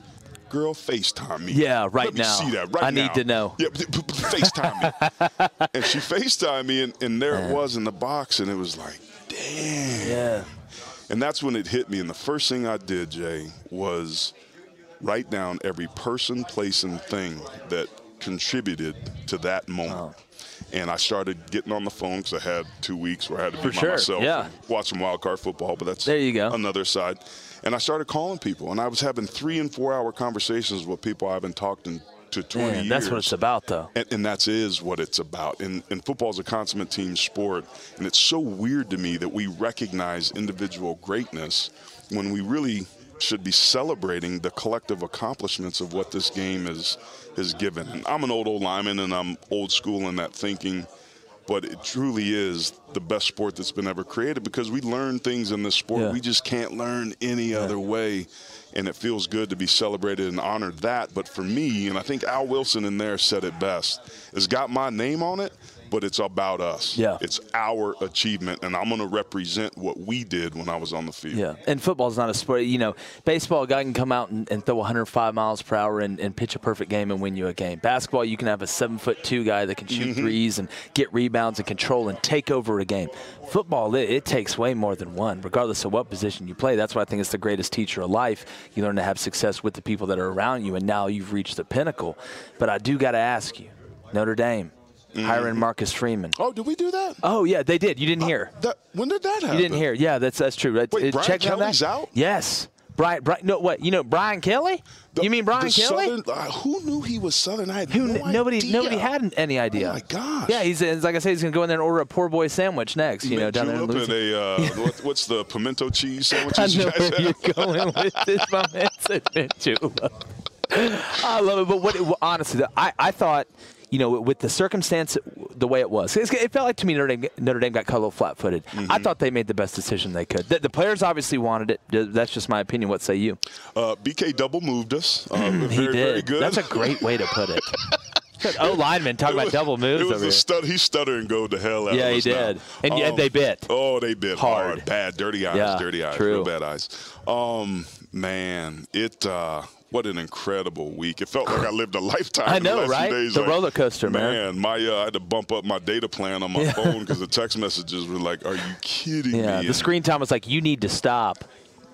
Speaker 15: Girl, FaceTime me.
Speaker 7: Yeah, right
Speaker 15: Let me
Speaker 7: now.
Speaker 15: see that right
Speaker 7: I need to know.
Speaker 15: Yeah, FaceTime me. and she FaceTimed me, and, and there it was in the box, and it was like, damn.
Speaker 7: Yeah.
Speaker 15: And that's when it hit me. And the first thing I did, Jay, was write down every person, place, and thing that contributed to that moment. And I started getting on the phone because I had two weeks where I had to be
Speaker 7: For
Speaker 15: by
Speaker 7: sure,
Speaker 15: myself
Speaker 7: yeah.
Speaker 15: and watch some wild card football. But that's
Speaker 7: There you go.
Speaker 15: another side. And I started calling people, and I was having three and four hour conversations with people I haven't talked in to 20
Speaker 7: Man,
Speaker 15: years.
Speaker 7: that's what it's about, though.
Speaker 15: And, and that is what it's about. And, and football is a consummate team sport. And it's so weird to me that we recognize individual greatness when we really should be celebrating the collective accomplishments of what this game is is given. And I'm an old old lineman, and I'm old school in that thinking. But it truly is the best sport that's been ever created because we learn things in this sport
Speaker 7: Yeah.
Speaker 15: we just can't learn any other way. And it feels good to be celebrated and honored that. But for me, and I think Al Wilson in there said it best, it's got my name on it, but it's about us.
Speaker 7: Yeah.
Speaker 15: It's our achievement, and I'm going to represent what we did when I was on the field.
Speaker 7: Yeah, and football's not a sport. You know, baseball, a guy can come out and, and throw 105 miles per hour and, and pitch a perfect game and win you a game. Basketball, you can have a seven foot two guy that can shoot mm-hmm. threes and get rebounds and control and take over a game. Football, it, it takes way more than one, regardless of what position you play. That's why I think it's the greatest teacher of life. You learn to have success with the people that are around you, and now you've reached the pinnacle. But I do got to ask you, Notre Dame. Hiring Marcus Freeman.
Speaker 15: Oh, did we do that?
Speaker 7: Oh yeah, they did. You didn't hear.
Speaker 15: That, when did that happen?
Speaker 7: You didn't hear. Yeah, that's that's true.
Speaker 15: Wait,
Speaker 7: Uh,
Speaker 15: Brian
Speaker 7: check
Speaker 15: Kelly's out?
Speaker 7: Yes. Brian, Brian, no, what? You know Brian Kelly?
Speaker 15: The-
Speaker 7: you mean Brian Kelly?
Speaker 15: Southern, uh, who knew he was Southern? I had
Speaker 7: Who?
Speaker 15: no
Speaker 7: nobody,
Speaker 15: idea.
Speaker 7: nobody had any idea.
Speaker 15: Oh my gosh!
Speaker 7: Yeah, he's like I said, he's gonna go in there and order a poor boy sandwich next. You know,
Speaker 15: Mint
Speaker 7: down there in Louisiana.
Speaker 15: a uh, what, what's the pimento cheese
Speaker 7: sandwich?
Speaker 15: I you
Speaker 7: know
Speaker 15: guys
Speaker 7: where you're going with this, my man. I love it, but what? Honestly, I I thought. You know, with the circumstance the way it was. It felt like to me Notre Dame, Notre Dame got caught a little flat-footed.
Speaker 15: Mm-hmm.
Speaker 7: I thought they made the best decision they could. The, the players obviously wanted it. That's just my opinion. What say you?
Speaker 15: Uh, BK double moved us. Uh,
Speaker 7: he
Speaker 15: very,
Speaker 7: did.
Speaker 15: very good.
Speaker 7: That's a great way to put it. Oh, lineman talking
Speaker 15: It
Speaker 7: about
Speaker 15: was-
Speaker 7: double moves
Speaker 15: It was
Speaker 7: over
Speaker 15: a stud. He stuttered and go to hell. out
Speaker 7: Yeah, he did. And- and they bit.
Speaker 15: Oh, they bit
Speaker 7: Hard.
Speaker 15: hard, bad, dirty eyes,
Speaker 7: Yeah,
Speaker 15: dirty eyes,
Speaker 7: true.
Speaker 15: real bad eyes. Um, man, it. Uh, what an incredible week! It felt like I lived a lifetime.
Speaker 7: I
Speaker 15: in the
Speaker 7: know,
Speaker 15: few
Speaker 7: right? The
Speaker 15: Like,
Speaker 7: roller coaster, man.
Speaker 15: Man, my uh, I had to bump up my data plan on my
Speaker 7: Yeah.
Speaker 15: phone because the text messages were like, "Are you kidding
Speaker 7: Yeah,
Speaker 15: me?"
Speaker 7: the screen time was like, you need to stop.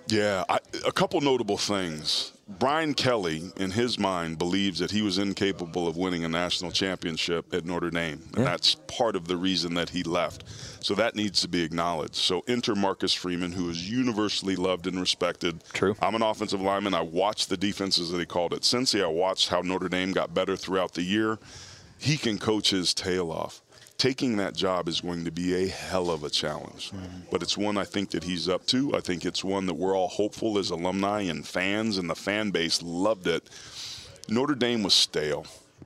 Speaker 15: Yeah, I, a couple notable things. Brian Kelly, in his mind, believes that he was incapable of winning a national championship at Notre Dame, and
Speaker 7: Yeah.
Speaker 15: that's part of the reason that he left. So that needs to be acknowledged. So enter Marcus Freeman, who is universally loved and respected.
Speaker 7: True.
Speaker 15: I'm an offensive lineman. I watched the defenses that he called at Cincy. I watched how Notre Dame got better throughout the year. He can coach his tail off. Taking that job is going to be a hell of a challenge, mm-hmm. but it's one I think that he's up to. I think it's one that we're all hopeful as alumni and fans, and the fan base loved it. Notre Dame was stale,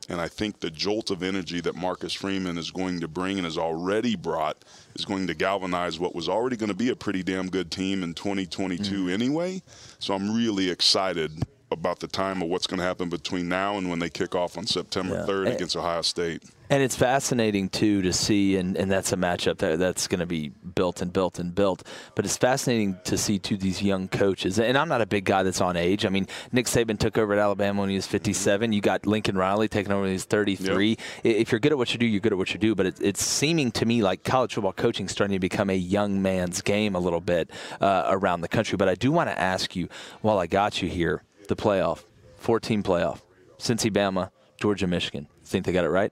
Speaker 15: and I think the jolt of energy that Marcus Freeman is going to bring and has already brought is going to galvanize what was already going to be a pretty damn good team in 2022 mm-hmm. anyway. So I'm really excited about the time of what's going to happen between now and when they kick off on September
Speaker 7: Yeah.
Speaker 15: 3rd
Speaker 7: And-
Speaker 15: against Ohio State.
Speaker 7: And it's fascinating too to see, and, and that's a matchup that that's going to be built and built and built. But it's fascinating to see two these young coaches. And I'm not a big guy that's on age. I mean, Nick Saban took over at Alabama when he was 57. You got Lincoln Riley taking over when he was 33. I- If you're good at what you do, you're good at what you do. But it, it's seeming to me like college football coaching is starting to become a young man's game a little bit uh, around the country. But I do want to ask you, while I got you here, the playoff, 14 playoff, Cincy, Bama, Georgia, Michigan. Think they got it right?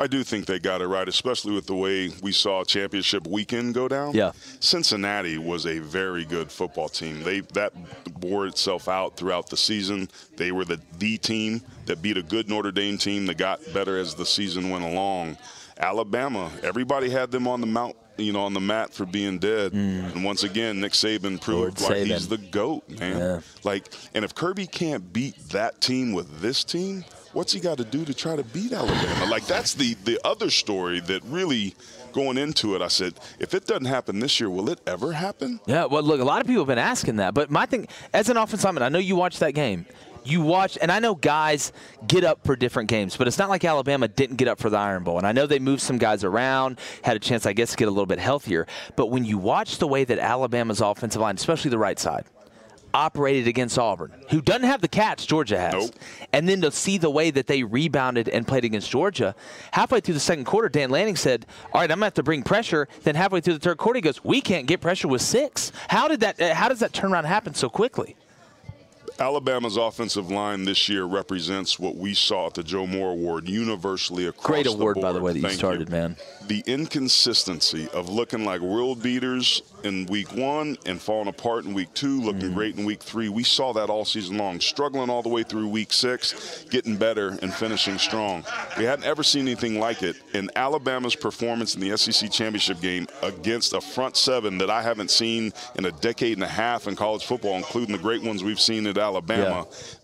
Speaker 15: I do think they got it right, especially with the way we saw championship weekend go down.
Speaker 7: Yeah.
Speaker 15: Cincinnati was a very good football team. They that bore itself out throughout the season. They were the the team that beat a good Notre Dame team that got better as the season went along. Alabama, everybody had them on the mount, you know, on the mat for being dead. And once again, Nick Saban proved
Speaker 7: Mm.
Speaker 15: Like he's the goat, man.
Speaker 7: Yeah.
Speaker 15: Like, and if Kirby can't beat that team with this team, what's he got to do to try to beat Alabama? Like, that's the the other story that really going into it. I said, if it doesn't happen this year, will it ever happen?
Speaker 7: Yeah, well, look, a lot of people have been asking that, but my thing, as an offensive lineman, I know you watched that game. You watch, and I know guys get up for different games, but it's not like Alabama didn't get up for the Iron Bowl. And I know they moved some guys around, had a chance, I guess, to get a little bit healthier. But when you watch the way that Alabama's offensive line, especially the right side, operated against Auburn, who doesn't have the catch Georgia has, and then to see the way that they rebounded and played against Georgia, halfway through the second quarter, Dan Lanning said, "All right, I'm gonna have to bring pressure." Then halfway through the third quarter, he goes, "We can't get pressure with six. How did that? How does that turnaround happen so quickly?
Speaker 15: Alabama's offensive line this year represents what we saw at the Joe Moore Award universally across the.
Speaker 7: Great
Speaker 15: the
Speaker 7: award,
Speaker 15: board.
Speaker 7: by the way, that you
Speaker 15: Thank
Speaker 7: started, man.
Speaker 15: The inconsistency of looking like world beaters in week one and falling apart in week two, looking
Speaker 7: Mm-hmm.
Speaker 15: great in week three. We saw that all season long, struggling all the way through week six, getting better and finishing strong. We hadn't ever seen anything like it. And Alabama's performance in the SEC championship game against a front seven that I haven't seen in a decade and a half in college football, including the great ones we've seen at Alabama,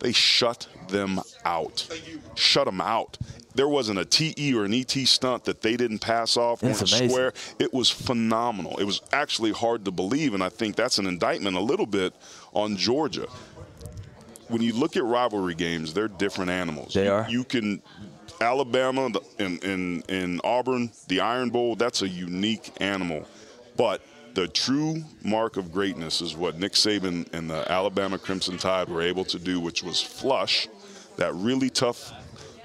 Speaker 15: they shut them out. Shut them out. There wasn't a TE or an ET stunt that they didn't pass off or square. It was phenomenal. It was actually hard to believe, and I think that's an indictment a little bit on Georgia. When you look at rivalry games, they're different animals.
Speaker 7: They
Speaker 15: You-
Speaker 7: are.
Speaker 15: You can Alabama in in Auburn, the Iron Bowl. That's a unique animal, but the true mark of greatness is what Nick Saban and the Alabama Crimson Tide were able to do, which was flush that really tough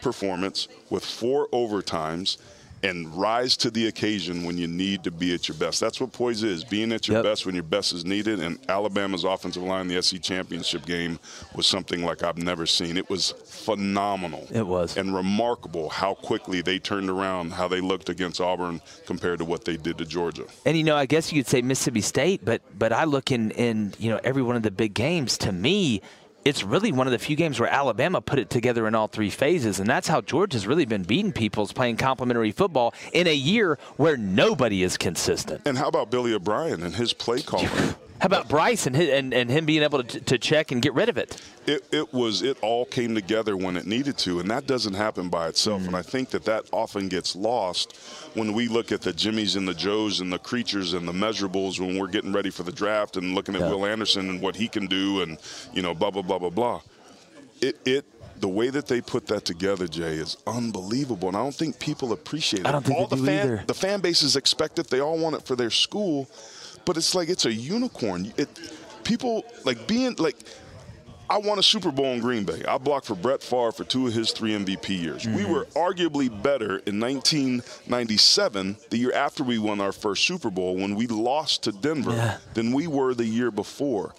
Speaker 15: performance with four overtimes and rise to the occasion when you need to be at your best. That's what poise is, being at your
Speaker 7: Yep.
Speaker 15: best when your best is needed. And Alabama's offensive line the SC championship game was something like I've never seen. It was phenomenal.
Speaker 7: It was.
Speaker 15: And remarkable how quickly they turned around, how they looked against Auburn compared to what they did to Georgia.
Speaker 7: And you know, I guess you could say Mississippi State, but but I look in in you know every one of the big games. To me, it's really one of the few games where Alabama put it together in all three phases, and that's how Georgia's really been beating people is playing complementary football in a year where nobody is consistent.
Speaker 15: And how about Billy O'Brien and his play calling?
Speaker 13: How about Bryce and, and, and him being able to, to check and get rid of it?
Speaker 15: It, it was it all came together when it needed to, and that doesn't happen by itself. And mm-hmm. I think that that often gets lost when we look at the Jimmies and the Joes and the creatures and the measurables when we're getting ready for the draft and looking at
Speaker 13: Yeah.
Speaker 15: Will Anderson and what he can do, and you know, blah blah blah blah blah. It it. The way that they put that together, Jay, is unbelievable, and I don't think people appreciate it.
Speaker 13: I don't think
Speaker 15: all
Speaker 13: they
Speaker 15: the
Speaker 13: do
Speaker 15: fan,
Speaker 13: either.
Speaker 15: The fan bases expect it; they all want it for their school, but it's like it's a unicorn. It people like being like I won a Super Bowl in Green Bay. I blocked for Brett Favre for two of his three MVP years. We
Speaker 13: Mm-hmm.
Speaker 15: were arguably better in 1997, the year after we won our first Super Bowl, when we lost to Denver,
Speaker 13: Yeah.
Speaker 15: than we were the year before.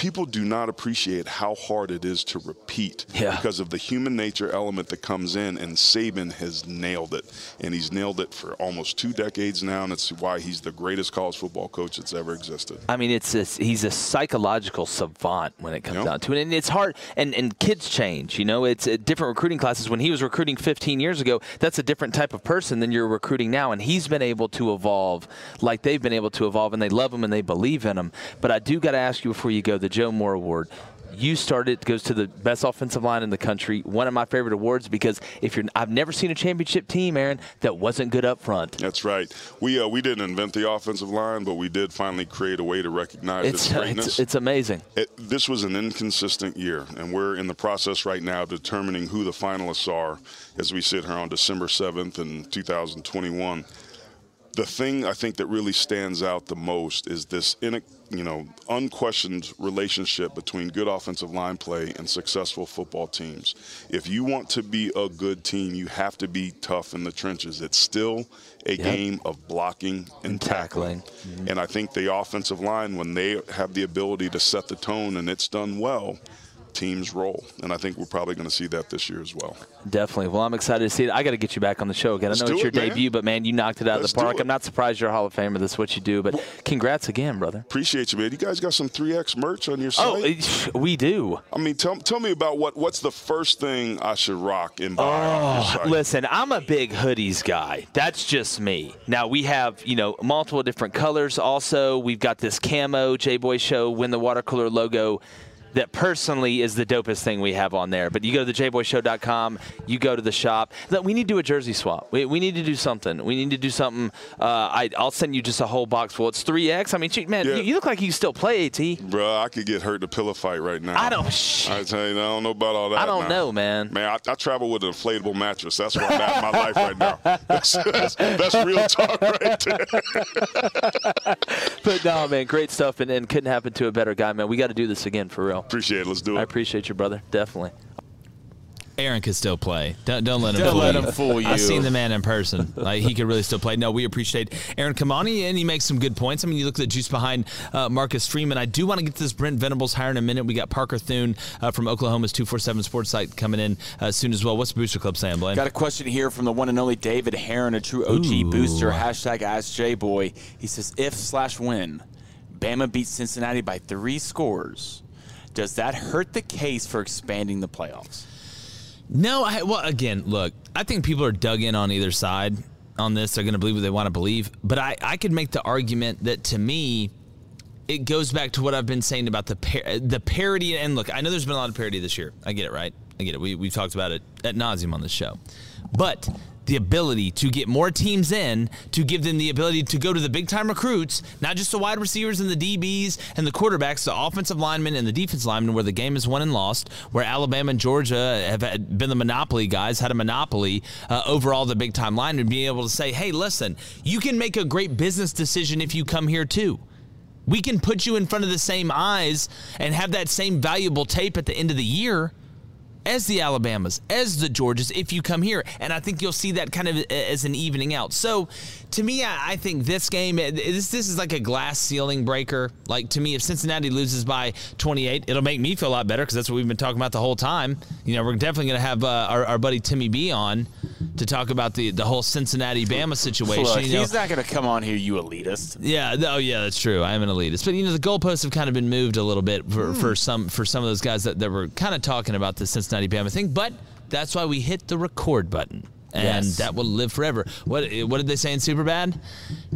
Speaker 15: People do not appreciate how hard it is to repeat
Speaker 13: Yeah.
Speaker 15: because of the human nature element that comes in, and Saban has nailed it. And he's nailed it for almost two decades now, and it's why he's the greatest college football coach that's ever existed.
Speaker 13: I mean, it's a, he's a psychological savant when it comes
Speaker 15: Yep.
Speaker 13: down to it, and it's hard. And, and kids change, you know. It's uh, different recruiting classes. When he was recruiting 15 years ago, that's a different type of person than you're recruiting now. And he's been able to evolve like they've been able to evolve, and they love him and they believe in him. But I do got to ask you before you go, the Joe Moore Award. You started goes to the best offensive line in the country. One of my favorite awards because if you're, I've never seen a championship team, Aaron, that wasn't good up front.
Speaker 15: That's right. We uh, we didn't invent the offensive line, but we did finally create a way to recognize
Speaker 13: It's
Speaker 15: its greatness.
Speaker 13: it's, it's amazing.
Speaker 15: It, this was an inconsistent year, and we're in the process right now of determining who the finalists are as we sit here on December 7th in 2021. The thing I think that really stands out the most is this, in you know, unquestioned relationship between good offensive line play and successful football teams. If you want to be a good team, you have to be tough in the trenches. It's still a game of blocking and, tackling. Mm-hmm. And I think the offensive line, when they have the ability to set the tone and it's done well, teams roll. And I think we're probably going to see that this year as well.
Speaker 13: Definitely. Well, I'm excited to see it. I got to get you back on the show again.
Speaker 15: Let's
Speaker 13: I know it's your
Speaker 15: it, man.
Speaker 13: debut, but man, you knocked it out
Speaker 15: Let's
Speaker 13: of the park. I'm not surprised you're a Hall of Famer. That's what you do. But congrats again, brother.
Speaker 15: Appreciate you, man. You guys got some 3X merch on your oh, site?
Speaker 13: Oh, we do.
Speaker 15: I mean, tell, tell me about what what's the first thing I should rock and buy
Speaker 13: Oh, listen, I'm a big hoodies guy. That's just me. Now we have, you know, multiple different colors. Also, we've got this camo J Boy Show win the water cooler logo. That personally is the dopest thing we have on there. But you go to thejboyshow.com, you go to the shop. We need to do a jersey swap. We, we need to do something. We need to do something. Uh, I, I'll send you just a whole box full. It's 3X. I mean, man,
Speaker 15: Yeah.
Speaker 13: you, you look like you still play AT.
Speaker 15: Bruh, I could get hurt in a pillow fight right now.
Speaker 13: I don't-
Speaker 15: I tell you, I don't know about all that.
Speaker 13: I don't
Speaker 15: now.
Speaker 13: know, man.
Speaker 15: Man, I, I travel with an inflatable mattress. That's where I'm at in my life right now. That's, that's, that's real talk right there.
Speaker 13: But no, man, great stuff, and, and couldn't happen to a better guy, man. We got to do this again for real.
Speaker 15: Appreciate it. Let's do it.
Speaker 13: I appreciate you, brother. Definitely.
Speaker 7: Aaron could still play. Don't, don't let him
Speaker 9: Don't
Speaker 7: fool
Speaker 9: let
Speaker 7: you.
Speaker 9: him fool you.
Speaker 7: I've seen the man in person. Like he could really still play. No, we appreciate Aaron Kamani, and he makes some good points. I mean, you look at the juice behind uh, Marcus Freeman. I do want to get to this Brent Venables hire in a minute. We got Parker Thune uh, from Oklahoma's 247 Sports Site coming in uh, soon as well. What's the Booster Club saying, Blaine?
Speaker 9: Got a question here from the one and only David Heron, a true OG
Speaker 7: Ooh.
Speaker 9: booster. Hashtag AskJBoy. He says, if slash when Bama beats Cincinnati by three scores, does that hurt the case for expanding the playoffs?
Speaker 7: No, I, well, again, look, I think people are dug in on either side on this. They're going to believe what they want to believe. But I, I could make the argument that to me, it goes back to what I've been saying about the par- the parody. And look, I know there's been a lot of parody this year. I get it, right? I get it. We, we've talked about it ad nauseam on this show. But the ability to get more teams in, to give them the ability to go to the big time recruits, not just the wide receivers and the DBs and the quarterbacks, the offensive linemen and the defense linemen, where the game is won and lost, where Alabama and Georgia have been the monopoly guys, had a monopoly uh, over all the big time line, and being able to say, hey, listen, you can make a great business decision if you come here too. We can put you in front of the same eyes and have that same valuable tape at the end of the year as the Alabamas, as the Georgias, if you come here. And I think you'll see that kind of uh, as an evening out. So to me, I I think this game, this, this is like a glass ceiling breaker. Like to me, if Cincinnati loses by 28, it'll make me feel a lot better because that's what we've been talking about the whole time. You know, we're definitely going to have uh, our, our buddy Timmy B on to talk about the, the whole Cincinnati Bama situation.
Speaker 9: Look,
Speaker 7: you know.
Speaker 9: he's not going to come on here, you elitist.
Speaker 7: Yeah, oh yeah, that's true. I am an elitist, but you know the goalposts have kind of been moved a little bit for, for some for some of those guys that, that were kind of talking about the Cincinnati Bama thing. But that's why we hit the record button. And
Speaker 9: Yes.
Speaker 7: that will live forever. What what did they say in Superbad?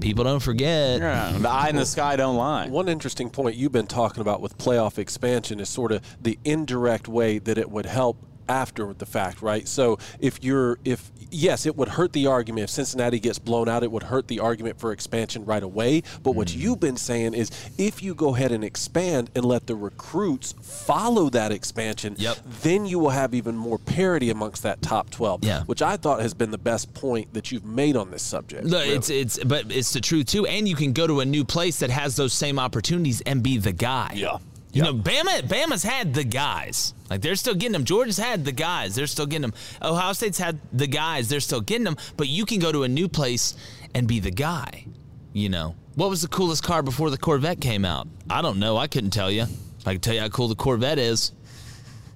Speaker 7: People don't forget.
Speaker 9: Yeah, the eye in the sky don't lie.
Speaker 1: One interesting point you've been talking about with playoff expansion is sort of the indirect way that it would help after the fact, right? So if you're if yes, it would hurt the argument if Cincinnati gets blown out, it would hurt the argument for expansion right away. But what
Speaker 7: Mm.
Speaker 1: you've been saying is if you go ahead and expand and let the recruits follow that expansion,
Speaker 7: Yep.
Speaker 1: then you will have even more parity amongst that top 12,
Speaker 7: Yeah.
Speaker 1: which I thought has been the best point that you've made on this subject.
Speaker 7: Look,
Speaker 1: really.
Speaker 7: it's it's but it's the truth too, and you can go to a new place that has those same opportunities and be the guy.
Speaker 9: Yeah.
Speaker 7: You know, Bama, Bama's had the guys. Like they're still getting them. Georgia's had the guys. They're still getting them. Ohio State's had the guys. They're still getting them. But you can go to a new place and be the guy. You know, what was the coolest car before the Corvette came out? I don't know. I couldn't tell you. I can tell you how cool the Corvette is.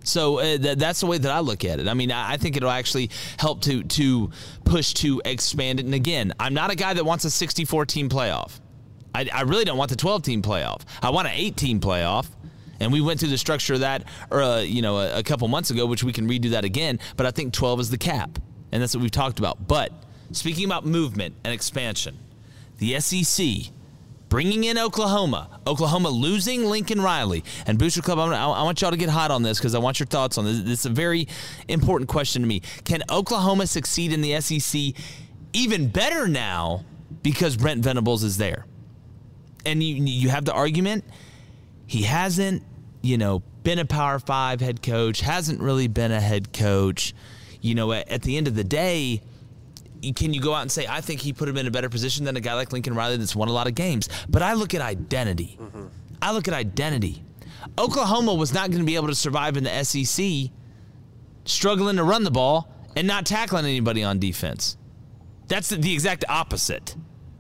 Speaker 7: So uh, th- that's the way that I look at it. I mean, I I think it'll actually help to to push to expand it. And again, I'm not a guy that wants a 64 team playoff. I, I really don't want the 12 team playoff. I want an 8 team playoff. And we went through the structure of that, uh, you know, a, a couple months ago, which we can redo that again. But I think 12 is the cap, and that's what we've talked about. But speaking about movement and expansion, the SEC bringing in Oklahoma, Oklahoma losing Lincoln Riley, and Booster Club. I want y'all to get hot on this because I want your thoughts on this. This is a very important question to me. Can Oklahoma succeed in the SEC even better now because Brent Venables is there? And you you have the argument he hasn't, you know, been a Power Five head coach, hasn't really been a head coach. You know, at, at the end of the day, can you go out and say, I think he put him in a better position than a guy like Lincoln Riley that's won a lot of games? But I look at identity. Mm-hmm. I look at identity. Oklahoma was not going to be able to survive in the SEC struggling to run the ball and not tackling anybody on defense. That's the, the exact opposite.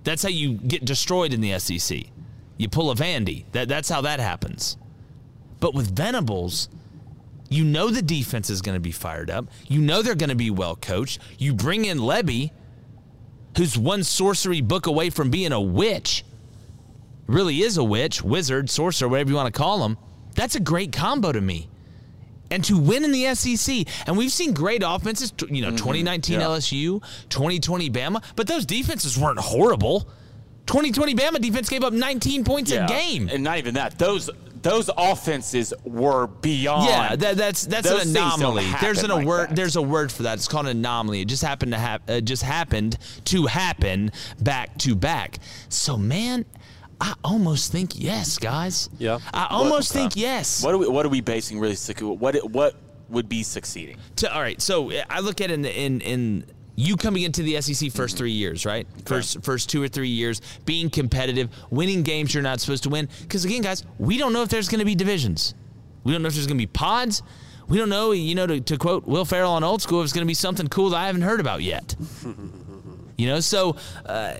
Speaker 7: That's how you get destroyed in the SEC. You pull a Vandy. That, that's how that happens. But with Venables, you know the defense is going to be fired up. You know they're going to be well coached. You bring in Lebby, who's one sorcery book away from being a witch. Really is a witch, wizard, sorcerer, whatever you want to call him. That's a great combo to me. And to win in the SEC, and we've seen great offenses, you know, mm-hmm. 2019
Speaker 9: Yeah.
Speaker 7: LSU, 2020 Bama, but those defenses weren't horrible. 2020 Bama defense gave up 19 points a game.
Speaker 9: and not even that. Those those offenses were beyond.
Speaker 7: Yeah, that, that's that's an anomaly. There's an
Speaker 9: happen
Speaker 7: a word.
Speaker 9: that.
Speaker 7: There's a word for that. It's called an anomaly. It just happened to hap- uh, just happened to happen back to back. So man, I almost think yes, guys.
Speaker 1: Yeah.
Speaker 7: I almost think yes.
Speaker 9: What are we What are we basing really? What What would be succeeding?
Speaker 7: To, all right, so I look at it in in, in you coming into the SEC 1st three years, right? First first two or three years, being competitive, winning games you're not supposed to win. Because again, guys, we don't know if there's going to be divisions. We don't know if there's going to be pods. We don't know, you know, to, to quote Will Ferrell on Old School, if it's going to be something cool that I haven't heard about yet. you know, so uh,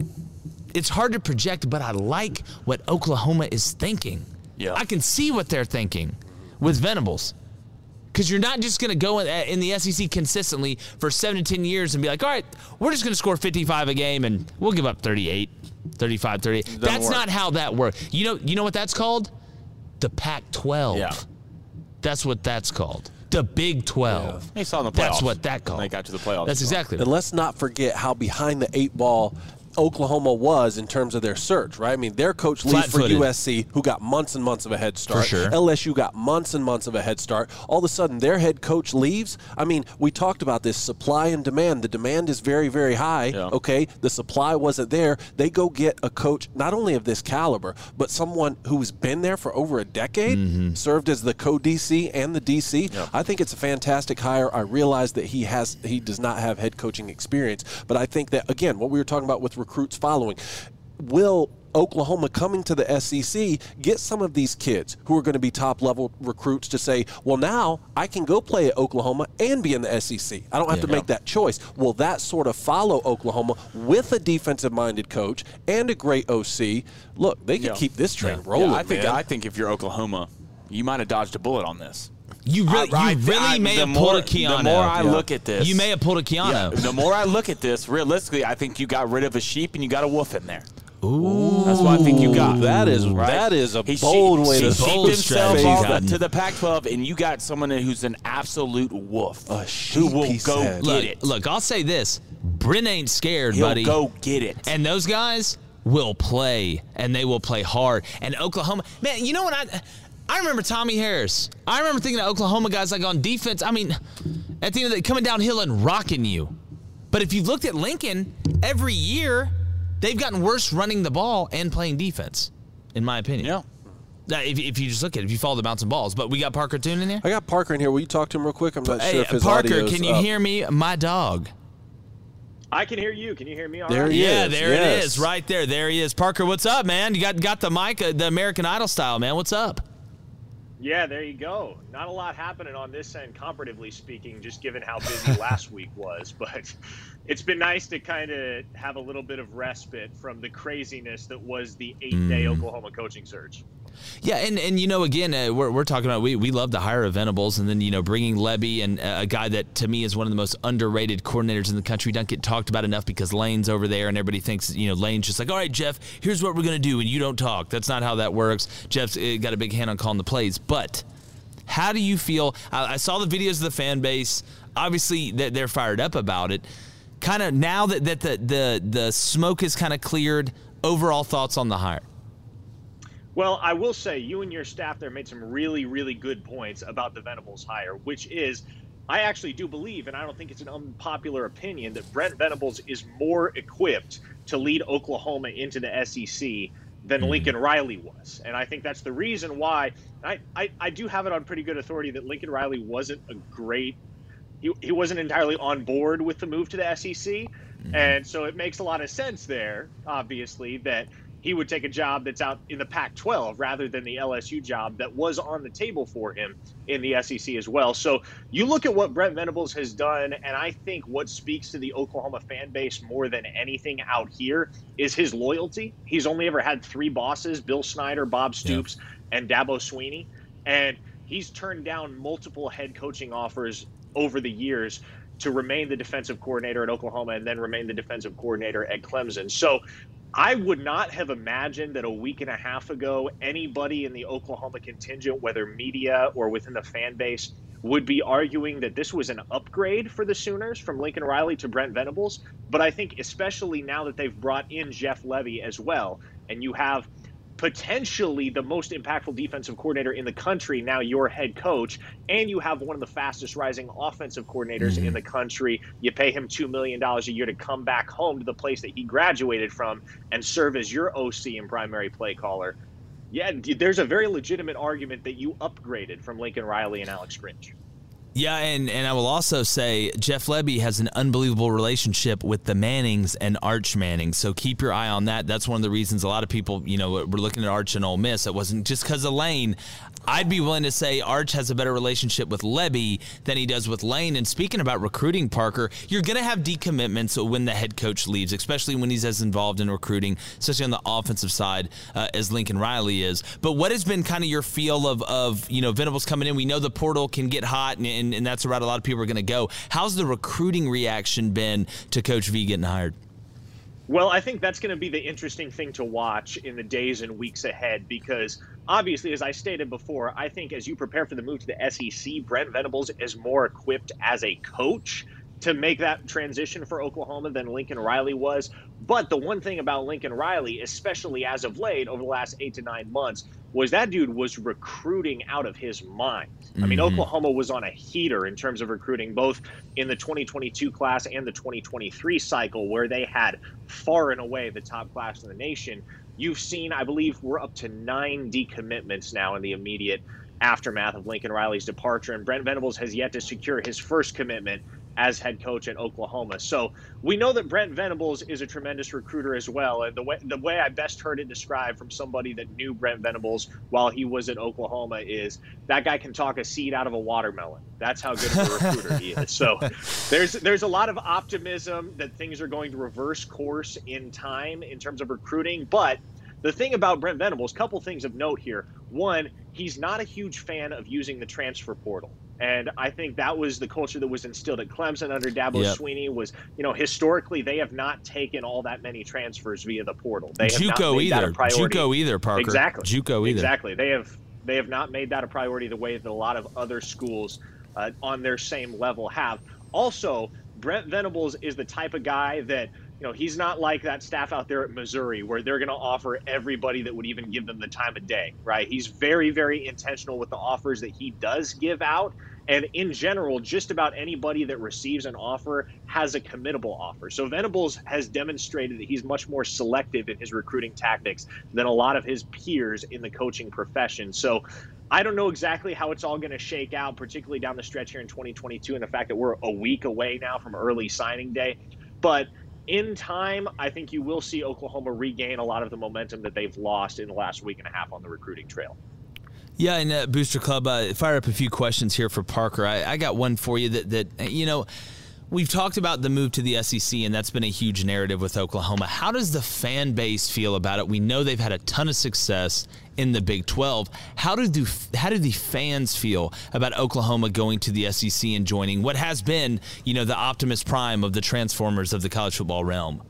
Speaker 7: it's hard to project, but I like what Oklahoma is thinking.
Speaker 9: Yeah.
Speaker 7: I can see what they're thinking with Venables. Because you're not just going to go in, uh, in the SEC consistently for seven to 10 years and be like, all right, we're just going to score 55 a game and we'll give up 38, 35, 38. That's
Speaker 9: work.
Speaker 7: not how that works. You know, you know what that's called? The Pac 12.
Speaker 9: Yeah.
Speaker 7: That's what that's called. The Big 12.
Speaker 9: They saw in the playoffs.
Speaker 7: That's what that called.
Speaker 9: They got to the playoffs.
Speaker 7: That's exactly
Speaker 1: And let's not forget how behind the eight ball Oklahoma was in terms of their search, right? I mean, their coach leaves for. USC, who got months and months of a head start.
Speaker 7: sure.
Speaker 1: LSU got months and months of a head start. All of a sudden, their head coach leaves. I mean, we talked about this supply and demand. The demand is very, very high.
Speaker 9: Yeah.
Speaker 1: Okay, the supply wasn't there. They go get a coach not only of this caliber, but someone who's been there for over a decade,
Speaker 7: Mm-hmm.
Speaker 1: served as the co-DC and the DC. I think it's a fantastic hire. I realize that he has he does not have head coaching experience, but I think that again, what we were talking about with recruits following, will Oklahoma coming to the SEC get some of these kids who are going to be top level recruits to say, well, now I can go play at Oklahoma and be in the SEC. I don't have to make that choice. Will that sort of follow Oklahoma with a defensive minded coach and a great OC? Look, they could
Speaker 9: Yeah.
Speaker 1: keep this train
Speaker 9: Yeah,
Speaker 1: rolling.
Speaker 9: I think
Speaker 1: man.
Speaker 9: I think if you're Oklahoma, you might have dodged a bullet on this.
Speaker 7: You really,
Speaker 9: I- I-
Speaker 7: you really
Speaker 9: I-
Speaker 7: may
Speaker 9: the
Speaker 7: have pulled a Keanu.
Speaker 9: The more I look at this,
Speaker 7: You may have pulled a Keanu.
Speaker 9: Yeah, the more I look at this, realistically, I think you got rid of a sheep and you got a wolf in there.
Speaker 7: Ooh,
Speaker 9: That's what I think you got.
Speaker 1: That is
Speaker 9: right?
Speaker 1: that is a
Speaker 9: He
Speaker 1: bold
Speaker 9: she-
Speaker 1: way
Speaker 9: she
Speaker 1: to
Speaker 9: sheeped
Speaker 7: bold
Speaker 9: himself
Speaker 7: strategy,
Speaker 9: off
Speaker 7: Cotton.
Speaker 9: to the Pac-12, and you got someone who's an absolute wolf
Speaker 1: A
Speaker 9: who will go
Speaker 1: said.
Speaker 9: get
Speaker 7: look,
Speaker 9: it.
Speaker 7: look, I'll say this: Bryn ain't scared, buddy.
Speaker 9: He'll
Speaker 7: buddy.
Speaker 9: go get it.
Speaker 7: And those guys will play, and they will play hard. And Oklahoma, man, you know what I? I remember Tommie Harris. I remember thinking of Oklahoma guys like on defense. I mean, at the end of the day, coming downhill and rocking you. But if you've looked at Lincoln, every year they've gotten worse running the ball and playing defense, in my opinion.
Speaker 9: yeah.
Speaker 7: Now, If, if you just look at it, if you follow the bouncing balls. But we got Parker Thune in here.
Speaker 1: I got Parker in here. Will you talk to him real quick? I'm not
Speaker 7: Hey,
Speaker 1: sure if his
Speaker 7: Parker, can you
Speaker 1: up.
Speaker 7: hear me? My dog.
Speaker 16: I can hear you. Can you hear me all
Speaker 1: There
Speaker 16: right?
Speaker 1: he
Speaker 7: Yeah,
Speaker 1: is,
Speaker 7: there it
Speaker 1: yes.
Speaker 7: is, right there. There he is. Parker, what's up, man? You got got the mic, uh, the American Idol style, man. What's up?
Speaker 16: Yeah, there you go. Not a lot happening on this end, comparatively speaking, just given how busy last week was. But it's been nice to kind of have a little bit of respite from the craziness that was the eight-day
Speaker 7: Mm.
Speaker 16: Oklahoma coaching search.
Speaker 7: Yeah, and, and you know, again, uh, we're, we're talking about we, we love to hire Venables, and then you know, bringing Lebby and uh, a guy that to me is one of the most underrated coordinators in the country. Don't get talked about enough because Lane's over there, and everybody thinks you know Lane's just like, all right, Jeff, here's what we're gonna do, and you don't talk. That's not how that works. Jeff's got a big hand on calling the plays, but how do you feel? I, I saw the videos of the fan base. Obviously, they're fired up about it. Kind of now that, that the the the smoke is kind of cleared. Overall thoughts on the hire?
Speaker 16: Well, I will say you and your staff there made some really, really good points about the Venables hire, which is I actually do believe, and I don't think it's an unpopular opinion, that Brent Venables is more equipped to lead Oklahoma into the SEC than mm-hmm. Lincoln Riley was. And I think that's the reason why I, I, I do have it on pretty good authority that Lincoln Riley wasn't a great he, he wasn't entirely on board with the move to the SEC. Mm-hmm. And so it makes a lot of sense there, obviously, that he would take a job that's out in the Pac 12 rather than the LSU job that was on the table for him in the SEC as well. So you look at what Brent Venables has done, and I think what speaks to the Oklahoma fan base more than anything out here is his loyalty. He's only ever had three bosses Bill Snyder, Bob Stoops, and Dabo Swinney. And he's turned down multiple head coaching offers over the years to remain the defensive coordinator at Oklahoma and then remain the defensive coordinator at Clemson. So I would not have imagined that a week and a half ago, anybody in the Oklahoma contingent, whether media or within the fan base, would be arguing that this was an upgrade for the Sooners from Lincoln Riley to Brent Venables. But I think, especially now that they've brought in Jeff Lebby as well, and you have potentially the most impactful defensive coordinator in the country, now your head coach, and you have one of the fastest rising offensive coordinators in mm-hmm. the country. You pay him $2 million a year to come back home to the place that he graduated from and serve as your OC and primary play caller. Yeah, there's a very legitimate argument that you upgraded from Lincoln Riley and Alex Grinch.
Speaker 7: Yeah, and, and I will also say Jeff Lebby has an unbelievable relationship with the Mannings and Arch Manning. So keep your eye on that. That's one of the reasons a lot of people, you know, were looking at Arch and Ole Miss. It wasn't just because of Lane. I'd be willing to say Arch has a better relationship with Lebby than he does with Lane. And speaking about recruiting, Parker, you're going to have decommitments when the head coach leaves, especially when he's as involved in recruiting, especially on the offensive side uh, as Lincoln Riley is. But what has been kind of your feel of, of you know, Venables coming in? We know the portal can get hot, and, and, and that's the route a lot of people are going to go. How's the recruiting reaction been to Coach V getting hired?
Speaker 16: Well, I think that's going to be the interesting thing to watch in the days and weeks ahead because obviously, as I stated before, I think as you prepare for the move to the SEC, Brent Venables is more equipped as a coach to make that transition for Oklahoma than Lincoln Riley was. But the one thing about Lincoln Riley, especially as of late over the last eight to nine months, was that dude was recruiting out of his mind. I mean,
Speaker 17: Mhm.
Speaker 16: Oklahoma was on a heater in terms of recruiting, both in the 2022 class and the 2023 cycle, where they had far and away the top class in the nation. You've seen, I believe, we're up to nine decommitments now in the immediate aftermath of Lincoln Riley's departure, and Brent Venables has yet to secure his first commitment as head coach at Oklahoma. So we know that Brent Venables is a tremendous recruiter as well. And the way the way I best heard it described from somebody that knew Brent Venables while he was at Oklahoma is that guy can talk a seed out of a watermelon. That's how good of a recruiter he is. So there's there's a lot of optimism that things are going to reverse course in time in terms of recruiting, but the thing about Brent Venables, couple things of note here. One, he's not a huge fan of using the transfer portal. And I think that was the culture that was instilled at Clemson under Dabo
Speaker 7: Yep.
Speaker 16: Swinney. Was you know historically they have not taken all that many transfers via the portal. They have not
Speaker 7: JUCO
Speaker 16: made that
Speaker 7: either.
Speaker 16: a priority.
Speaker 7: JUCO either, Parker.
Speaker 16: Exactly.
Speaker 7: JUCO either.
Speaker 16: Exactly. They have they have not made that a priority the way that a lot of other schools uh, on their same level have. Also, Brent Venables is the type of guy that you know he's not like that staff out there at Missouri where they're going to offer everybody that would even give them the time of day, right? He's very very intentional with the offers that he does give out. And in general, just about anybody that receives an offer has a committable offer. So Venables has demonstrated that he's much more selective in his recruiting tactics than a lot of his peers in the coaching profession. So I don't know exactly how it's all going to shake out, particularly down the stretch here in 2022, and the fact that we're a week away now from early signing day. But in time, I think you will see Oklahoma regain a lot of the momentum that they've lost in the last week and a half on the recruiting trail.
Speaker 7: Yeah, and uh, Booster Club, uh, fire up a few questions here for Parker. I, I got one for you that, that you know, we've talked about the move to the SEC, and that's been a huge narrative with Oklahoma. How does the fan base feel about it? We know they've had a ton of success in the Big 12. How do the, how do the fans feel about Oklahoma going to the SEC and joining what has been, you know, the Optimus Prime of the Transformers of the college football realm?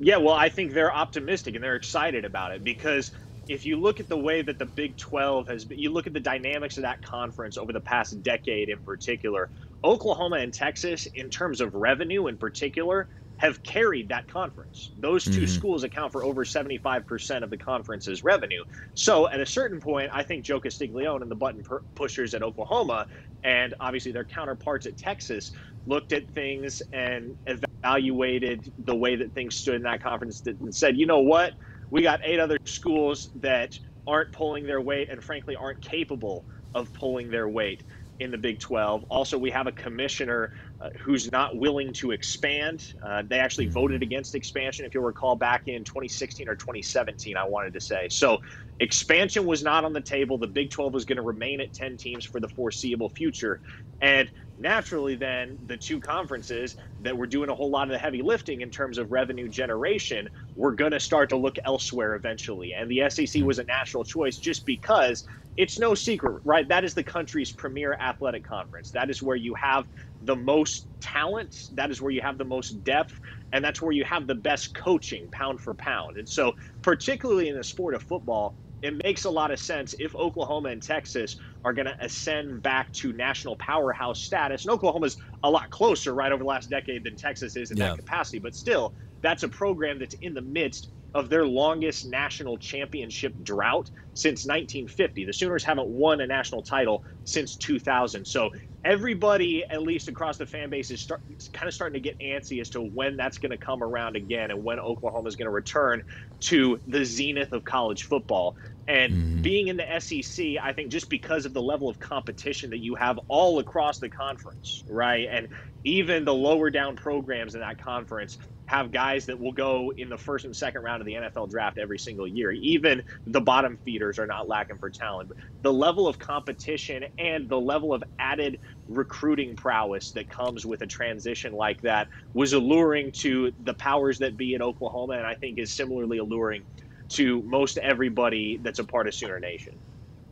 Speaker 16: Yeah, well, I think they're optimistic and they're excited about it because if you look at the way that the Big 12 has been, you look at the dynamics of that conference over the past decade in particular, Oklahoma and Texas, in terms of revenue in particular, have carried that conference. Those 2
Speaker 17: Mhm.
Speaker 16: schools account for over 75% of the conference's revenue. So at a certain point, I think Joe Castiglione and the button per- pushers at Oklahoma and obviously their counterparts at Texas looked at things and evaluated the way that things stood in that conference and said, you know what? We got eight other schools that aren't pulling their weight and frankly aren't capable of pulling their weight in the Big 12. Also, we have a commissioner uh, who's not willing to expand. Uh, they actually voted against expansion, if you'll recall, back in 2016 or 2017, I wanted to say. So, expansion was not on the table. The Big 12 was going to remain at 10 teams for the foreseeable future. And naturally, then, the two conferences that were doing a whole lot of the heavy lifting in terms of revenue generation were going to start to look elsewhere eventually. And the SEC hmm. was a natural choice just because it's no secret, right? That is the country's premier athletic conference. That is where you have the most talent. That is where you have the most depth. And that's where you have the best coaching, pound for pound. And so, particularly in the sport of football, it makes a lot of sense if Oklahoma and Texas are going to ascend back to national powerhouse status. And Oklahoma's a lot closer, right, over the last decade than Texas is in
Speaker 7: Yeah.
Speaker 16: that capacity. But still, that's a program that's in the midst of their longest national championship drought since 1950. The Sooners haven't won a national title since 2000. So everybody, at least across the fan base, is start, kind of starting to get antsy as to when that's going to come around again and when Oklahoma is going to return to the zenith of college football. And mm-hmm. being in the SEC, I think just because of the level of competition that you have all across the conference, right? And even the lower down programs in that conference have guys that will go in the first and second round of the NFL draft every single year. Even the bottom feeders are not lacking for talent. The level of competition and the level of added recruiting prowess that comes with a transition like that was alluring to the powers that be in Oklahoma, and I think is similarly alluring to most everybody that's a part of Sooner Nation.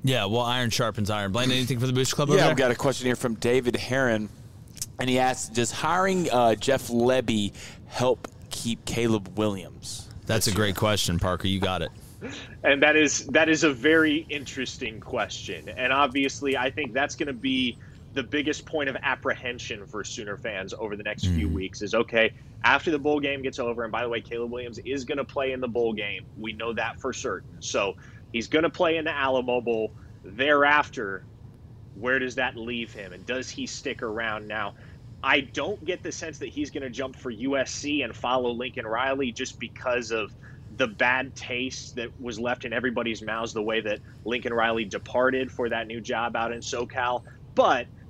Speaker 7: Yeah, well, iron sharpens iron. Blaine, anything for the Booster Club? over
Speaker 9: Yeah,
Speaker 7: there?
Speaker 9: I've got a question here from David Heron, and he asks, "Does hiring uh, Jeff Lebby help keep Caleb Williams?"
Speaker 7: That's a great question, Parker. You got it.
Speaker 16: and that is that is a very interesting question and obviously i think that's going to be the biggest point of apprehension for sooner fans over the next few hmm. weeks is okay after the bowl game gets over and by the way caleb williams is going to play in the bowl game. We know that for certain. So he's going to play in the alamo bowl. Thereafter where does that leave him and does he stick around now? I don't get the sense that he's going to jump for USC and follow Lincoln Riley just because of the bad taste that was left in everybody's mouths the way that Lincoln Riley departed for that new job out in SoCal. But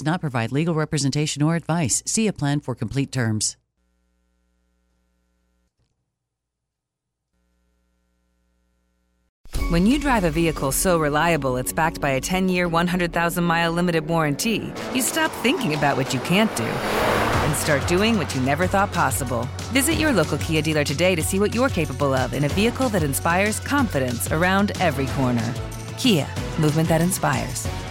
Speaker 17: does not provide legal representation or advice. See a plan for complete terms.
Speaker 18: When you drive a vehicle so reliable it's backed by a 10 year, 100,000 mile limited warranty, you stop thinking about what you can't do and start doing what you never thought possible. Visit your local Kia dealer today to see what you're capable of in a vehicle that inspires confidence around every corner. Kia, movement that inspires.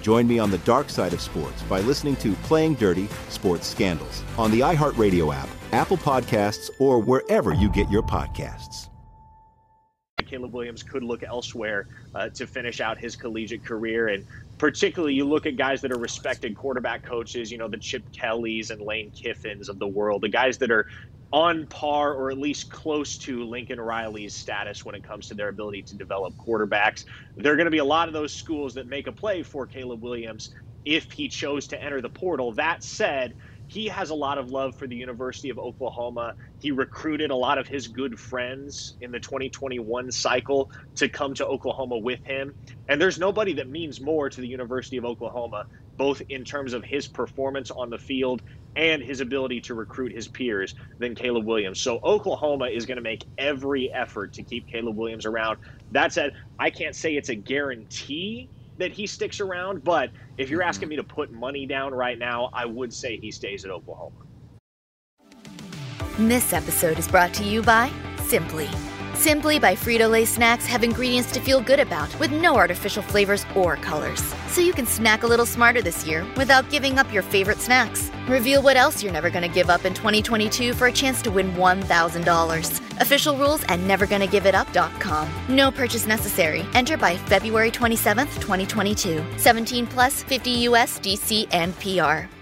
Speaker 19: Join me on the dark side of sports by listening to Playing Dirty Sports Scandals on the iHeartRadio app, Apple Podcasts, or wherever you get your podcasts.
Speaker 16: Caleb Williams could look elsewhere uh, to finish out his collegiate career. And particularly, you look at guys that are respected quarterback coaches, you know, the Chip Kellys and Lane Kiffins of the world, the guys that are on par or at least close to Lincoln Riley's status when it comes to their ability to develop quarterbacks. There are going to be a lot of those schools that make a play for Caleb Williams if he chose to enter the portal. That said, he has a lot of love for the University of Oklahoma. He recruited a lot of his good friends in the 2021 cycle to come to Oklahoma with him. And there's nobody that means more to the University of Oklahoma, both in terms of his performance on the field and his ability to recruit his peers than Caleb Williams. So Oklahoma is going to make every effort to keep Caleb Williams around. That said, I can't say it's a guarantee that he sticks around, but if you're asking me to put money down right now, I would say he stays at Oklahoma.
Speaker 20: This episode is brought to you by Simply. Simply by Frito Lay snacks have ingredients to feel good about with no artificial flavors or colors. So you can snack a little smarter this year without giving up your favorite snacks. Reveal what else you're never going to give up in 2022 for a chance to win $1,000. Official rules at nevergonnagiveit.up.com. No purchase necessary. Enter by February 27th, 2022. 17 plus 50 US DC and PR.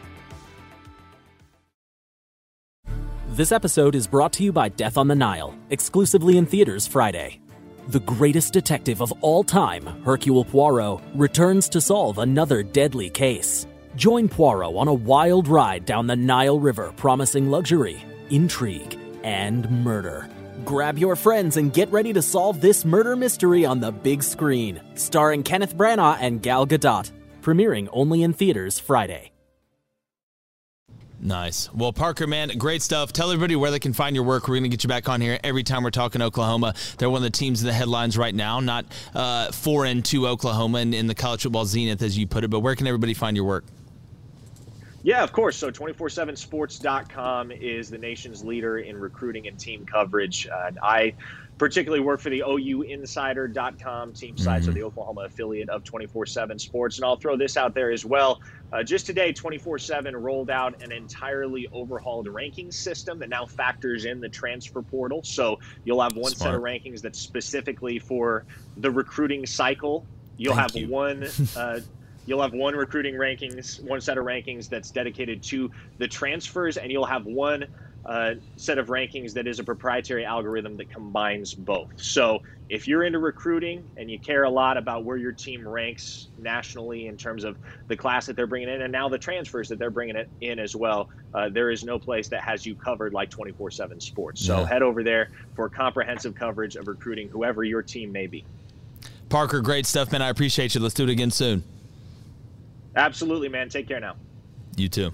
Speaker 21: This episode is brought to you by Death on the Nile, exclusively in theaters Friday. The greatest detective of all time, Hercule Poirot, returns to solve another deadly case. Join Poirot on a wild ride down the Nile River promising luxury, intrigue, and murder. Grab your friends and get ready to solve this murder mystery on the big screen, starring Kenneth Branagh and Gal Gadot. Premiering only in theaters Friday.
Speaker 7: Nice. Well, Parker, man, great stuff. Tell everybody where they can find your work. We're going to get you back on here every time we're talking Oklahoma. They're one of the teams in the headlines right now, not uh, foreign to Oklahoma and in the college football zenith, as you put it. But where can everybody find your work?
Speaker 16: Yeah, of course. So 247sports.com is the nation's leader in recruiting and team coverage. Uh, I particularly work for the OUinsider.com team site, so the Oklahoma affiliate of 24 7 Sports. And I'll throw this out there as well. Uh, just today, 24 7 rolled out an entirely overhauled ranking system that now factors in the transfer portal. So you'll have one set of rankings that's specifically for the recruiting cycle. You'll
Speaker 7: Thank
Speaker 16: have
Speaker 7: you.
Speaker 16: one. Uh, You'll have one recruiting rankings, one set of rankings that's dedicated to the transfers, and you'll have one uh, set of rankings that is a proprietary algorithm that combines both. So if you're into recruiting and you care a lot about where your team ranks nationally in terms of the class that they're bringing in and now the transfers that they're bringing it in as well, uh, there is no place that has you covered like 24/7 Sports. So
Speaker 7: Yeah.
Speaker 16: head over there for comprehensive coverage of recruiting whoever your team may be.
Speaker 7: Parker, great stuff, man. I appreciate you. Let's do it again soon.
Speaker 16: Absolutely, man. Take care now.
Speaker 7: You too.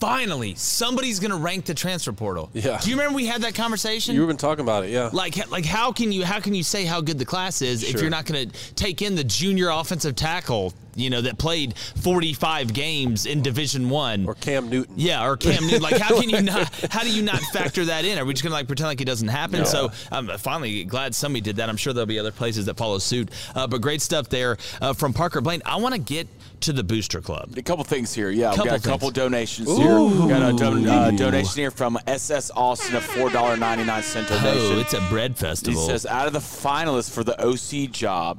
Speaker 7: Finally, somebody's going to rank the transfer portal.
Speaker 1: Yeah.
Speaker 7: Do you remember we had that conversation?
Speaker 1: You've been talking about it, yeah.
Speaker 7: Like, like how can you how can you say how good the class is if you're not going to take in the junior offensive tackle, you know, that played 45 games in Division One, or
Speaker 1: Cam Newton?
Speaker 7: Yeah, or Cam Newton. Like, how can you not? How do you not factor that in? Are we just going to like pretend like it doesn't happen?
Speaker 1: No.
Speaker 7: So I'm finally glad somebody did that. I'm sure there'll be other places that follow suit. Uh, but great stuff there uh, from Parker Blaine. I want to get to the Booster Club.
Speaker 9: A couple things here. Yeah, we
Speaker 7: Couple
Speaker 9: got a couple
Speaker 7: things.
Speaker 9: donations
Speaker 7: Ooh.
Speaker 9: here. We got a don- uh, donation here from SS Austin, a four dollar ninety nine cent donation.
Speaker 7: Oh, it's a bread festival.
Speaker 9: He says, out of the finalists for the OC job,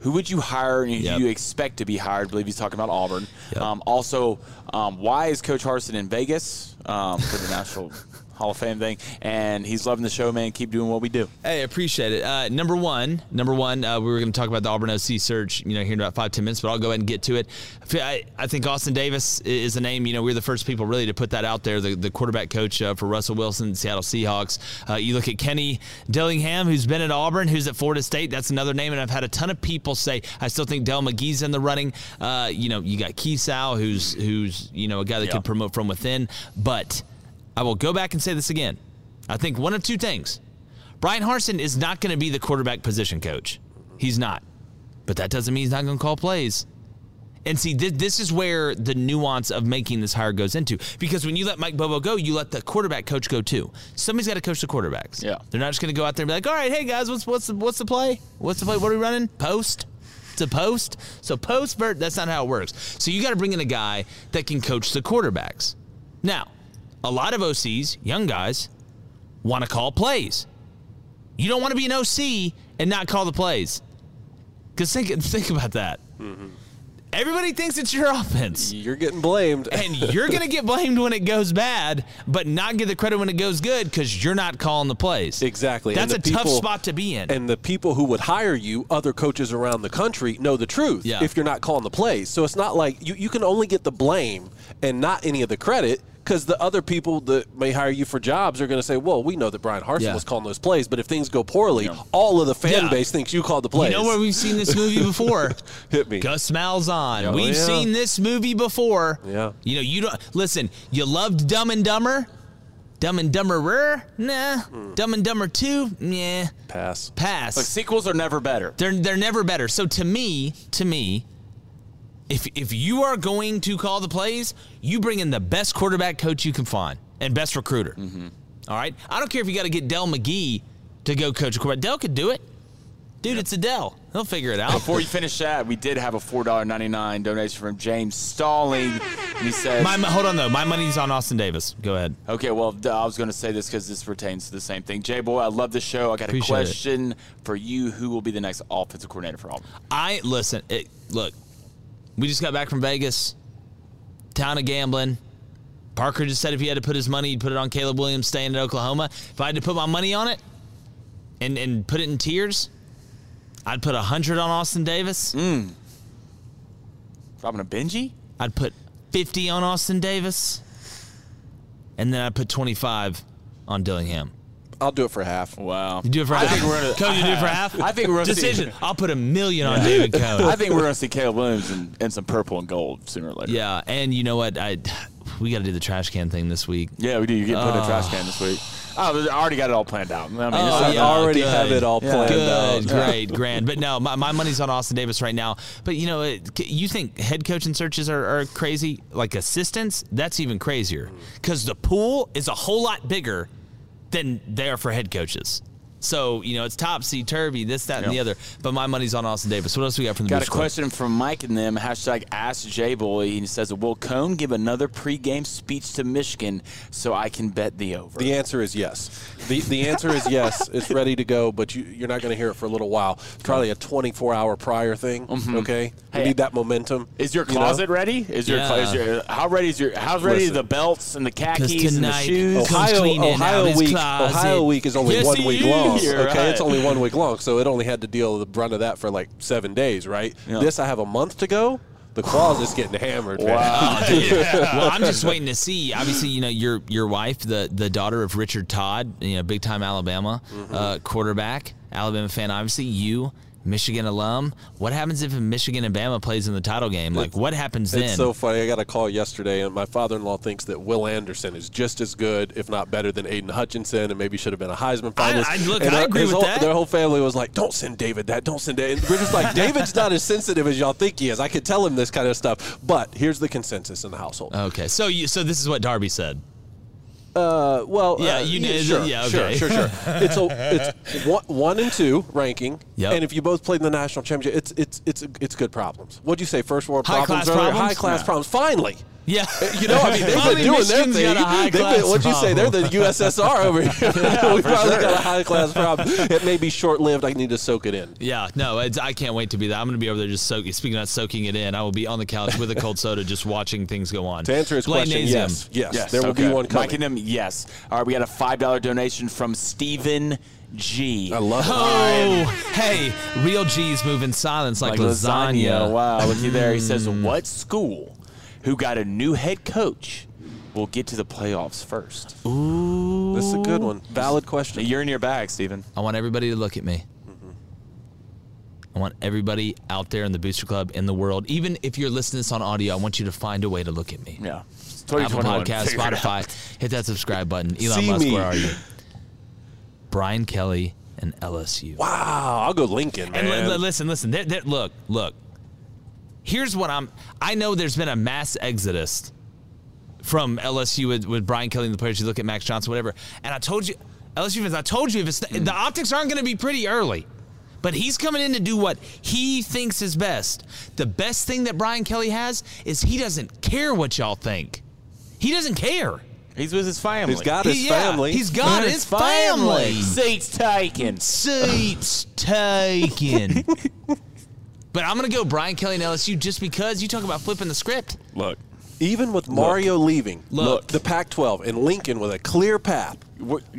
Speaker 9: who would you hire and who
Speaker 7: Yep.
Speaker 9: do you expect to be hired? I believe he's talking about Auburn. Um, also, um, why is Coach Harsin in Vegas um, for the National Hall of Fame thing? And he's loving the show, man. Keep doing what we do.
Speaker 7: Hey, appreciate it. Uh, number one, number one, uh, we were going to talk about the Auburn OC search, you know, here in about five ten minutes, but I'll go ahead and get to it. I I, think Austin Davis is a name. You know, we are the first people really to put that out there. The, the quarterback coach uh, for Russell Wilson, Seattle Seahawks. Uh, you look at Kenny Dillingham, who's been at Auburn, who's at Florida State. That's another name, and I've had a ton of people say I still think Dell McGee's in the running. Uh, you know, you got Kiesau, who's who's you know a guy that
Speaker 9: Yeah.
Speaker 7: could promote from within, but. I will go back and say this again. I think one of two things. Bryan Harsin is not going to be the quarterback position coach. He's not. But that doesn't mean he's not going to call plays. And see, this, this is where the nuance of making this hire goes into. Because when you let Mike Bobo go, you let the quarterback coach go too. Somebody's got to coach the quarterbacks.
Speaker 9: Yeah.
Speaker 7: They're not just going to go out there and be like, all right, hey guys, what's what's the, what's the play? What's the play? What are we running? Post? It's a post. So post, vert, that's not how it works. So you got to bring in a guy that can coach the quarterbacks. Now, a lot of OCs, young guys, want to call plays. You don't want to be an OC and not call the plays. Because think, think about that. Mm-hmm. Everybody thinks it's your offense.
Speaker 1: You're getting blamed.
Speaker 7: And you're going to get blamed when it goes bad, but not get the credit when it goes good because you're not calling the plays.
Speaker 1: Exactly.
Speaker 7: That's a
Speaker 1: the
Speaker 7: tough spot to be in.
Speaker 1: And the people who would hire you, other coaches around the country, know the truth
Speaker 7: Yeah.
Speaker 1: if you're not calling the plays. So it's not like you, you can only get the blame and not any of the credit because the other people that may hire you for jobs are going to say, well, we know that Bryan Harsin
Speaker 7: Yeah.
Speaker 1: was calling those plays, but if things go poorly, all of the fan
Speaker 7: Yeah.
Speaker 1: base thinks you called the plays.
Speaker 7: You know where we've seen this movie before?
Speaker 1: Hit me.
Speaker 7: Gus Malzahn.
Speaker 1: Oh,
Speaker 7: we've
Speaker 1: yeah.
Speaker 7: seen this movie before.
Speaker 1: Yeah.
Speaker 7: You know, you don't listen. You loved Dumb and Dumber, Dumb and Dumberer. Nah. Hmm. Dumb and Dumber Two. Nah.
Speaker 1: Pass.
Speaker 7: Pass.
Speaker 9: Like, sequels are never better.
Speaker 7: They're they're never better. So to me, to me, if if you are going to call the plays, you bring in the best quarterback coach you can find and best recruiter.
Speaker 9: Mm-hmm.
Speaker 7: All right. I don't care if you got to get Dell McGee to go coach a quarterback. Dell could do it. Dude, it's Adele. He'll figure it out.
Speaker 9: Before you finish that, we did have a four dollar ninety nine donation from James Stalling. And he says,
Speaker 7: My, hold on though. My money's on Austin Davis. Go ahead.
Speaker 9: Okay, well, I was going to say this because this pertains to the same thing. Jay Boy, I love the show. I got
Speaker 7: Appreciate
Speaker 9: a
Speaker 7: it.
Speaker 9: question for you. Who will be the next offensive coordinator for Auburn?
Speaker 7: I listen. It, look, we just got back from Vegas, town of gambling. Parker just said if he had to put his money, he'd put it on Caleb Williams staying at Oklahoma. If I had to put my money on it and and put it in tiers, I'd put hundred on Austin Davis.
Speaker 9: Mm. Robin a Benji?
Speaker 7: I'd put fifty on Austin Davis, and then I'd put twenty five on Dillingham.
Speaker 1: I'll do it for half.
Speaker 9: Wow.
Speaker 7: You do it for
Speaker 9: I
Speaker 7: half.
Speaker 9: think we're gonna-
Speaker 7: Cody, you do it for half.
Speaker 9: I think we're gonna see-
Speaker 7: decision. I'll put a million on
Speaker 9: Yeah.
Speaker 7: David Cohn.
Speaker 9: I think we're going to see Caleb Williams and, and some purple and gold sooner or later.
Speaker 7: Yeah, and you know what? I we got to do the trash can thing this week.
Speaker 9: Yeah, we do. You get put in a trash can this week. Oh, I already got it all planned out. I mean,
Speaker 7: Oh,
Speaker 9: it's not-
Speaker 7: yeah,
Speaker 1: already
Speaker 7: good.
Speaker 1: have it all planned
Speaker 7: good,
Speaker 1: out.
Speaker 7: great, grand. But no, my, my money's on Austin Davis right now. But you know, it, you think head coaching searches are, are crazy? Like assistants, that's even crazier because the pool is a whole lot bigger than they are for head coaches. So you know, it's topsy turvy, this, that, and the other. But my money's on Austin Davis. What else we got from the
Speaker 9: Got a
Speaker 7: Boost Club?
Speaker 9: question from Mike and them. Hashtag Ask J Boy. He says, "Will Cone give another pregame speech to Michigan so I can bet the over?"
Speaker 1: The answer is yes. The, the answer is yes. It's ready to go, but you, you're not going to hear it for a little while. It's probably a 24 hour prior thing. Mm-hmm. Okay,
Speaker 9: Hey,
Speaker 1: you need that momentum.
Speaker 9: Is your
Speaker 1: you know?
Speaker 9: closet ready? Is your,
Speaker 1: Yeah.
Speaker 9: is your how ready is your how's ready
Speaker 1: Listen.
Speaker 9: the belts and the
Speaker 7: 'Cause
Speaker 9: khakis and the shoes?
Speaker 7: comes
Speaker 1: Ohio, Ohio week. Ohio week is only
Speaker 7: Yes,
Speaker 1: one week
Speaker 7: is.
Speaker 1: Long.
Speaker 9: You're
Speaker 1: okay,
Speaker 9: right.
Speaker 1: it's only one week long, so it only had to deal with the brunt of that for like seven days, right?
Speaker 9: Yeah.
Speaker 1: This I have a month to go. The claws is getting hammered. man.
Speaker 9: Wow.
Speaker 7: well, I'm just waiting to see. Obviously, you know your your wife, the the daughter of Richard Todd, you know, big time Alabama
Speaker 1: Mm-hmm.
Speaker 7: uh, quarterback, Alabama fan. Obviously, you. Michigan alum. What happens if Michigan and Bama plays in the title game? Like, what happens then?
Speaker 1: It's so funny. I got a call yesterday, and my father-in-law thinks that Will Anderson is just as good, if not better, than Aidan Hutchinson, and maybe should have been a Heisman finalist.
Speaker 7: I- look,
Speaker 1: and
Speaker 7: I
Speaker 1: uh,
Speaker 7: agree with
Speaker 1: whole,
Speaker 7: that.
Speaker 1: Their whole family was like, "Don't send David that. Don't send David." And we're just like, "David's not as sensitive as y'all think he is." I could tell him this kind of stuff, but here's the consensus in the household.
Speaker 7: okay, so you so this is what Darby said.
Speaker 1: Uh, well,
Speaker 7: Yeah,
Speaker 1: uh,
Speaker 7: you
Speaker 1: yeah,
Speaker 7: did-
Speaker 1: Sure,
Speaker 7: yeah,
Speaker 1: sure, sure, sure. It's a, it's one, one and two ranking,
Speaker 7: Yep.
Speaker 1: and if you both played in the national championship, it's it's it's it's good problems. What'd you say? First world
Speaker 7: High
Speaker 1: problems,
Speaker 7: class
Speaker 1: earlier?
Speaker 7: problems?
Speaker 1: High class
Speaker 7: Yeah.
Speaker 1: problems. Finally.
Speaker 7: Yeah,
Speaker 1: You know, I mean, they've been
Speaker 7: Finally,
Speaker 1: doing their thing.
Speaker 7: got a high
Speaker 1: They've been, what'd you say? They're the. USSR over here. we probably got a high class problem. It may be short lived. I need to soak it in.
Speaker 7: Yeah, no, it's, I can't wait to be that. I'm going to be over there just soaking. Speaking of soaking it in, I will be on the couch with a cold soda, just watching things go on.
Speaker 1: To answer his
Speaker 7: Blaine
Speaker 1: question,
Speaker 7: Nazium.
Speaker 1: yes, yes, there will be one coming.
Speaker 9: Mike and him, yes. All right, we got a five dollar donation from Stephen G.
Speaker 1: I love it.
Speaker 7: Oh, hey, real G's move in silence like, lasagna.
Speaker 9: Wow, looky there. He says, mm. "What school, who got a new head coach, will get to the playoffs first?"
Speaker 7: Ooh,
Speaker 1: This is a good one. Valid question.
Speaker 9: You're in your bag, Stephen.
Speaker 7: I want everybody to look at me. I want everybody out there in the Booster Club in the world, even if you're listening to this on audio, I want you to find a way to look at me.
Speaker 9: Yeah.
Speaker 7: Apple
Speaker 9: 2021.
Speaker 7: Podcast,
Speaker 9: Figure it out.
Speaker 7: Spotify, hit that subscribe button. Elon
Speaker 1: See
Speaker 7: Musk,
Speaker 1: me.
Speaker 7: where are you? Brian Kelly and LSU.
Speaker 1: Wow, I'll go Lincoln, man.
Speaker 7: And li- li- listen, listen. There, there, look, look. Here's what I'm. I know there's been a mass exodus from LSU with, with Brian Kelly and the players. You look at Max Johnson, whatever. And I told you, LSU fans, I told you, if it's the optics aren't going to be pretty early. But he's coming in to do what he thinks is best. The best thing that Brian Kelly has is he doesn't care what y'all think. He doesn't care.
Speaker 9: He's with his family.
Speaker 1: He's got his
Speaker 7: He- yeah,
Speaker 1: family.
Speaker 7: He's got his family.
Speaker 9: Seats taken.
Speaker 7: Seats taken. but I'm going to go Brian Kelly and LSU just because you talk about flipping the script.
Speaker 9: Look,
Speaker 1: Even with Mario leaving,
Speaker 7: Look.
Speaker 1: the Pac-12 and Lincoln with a clear path,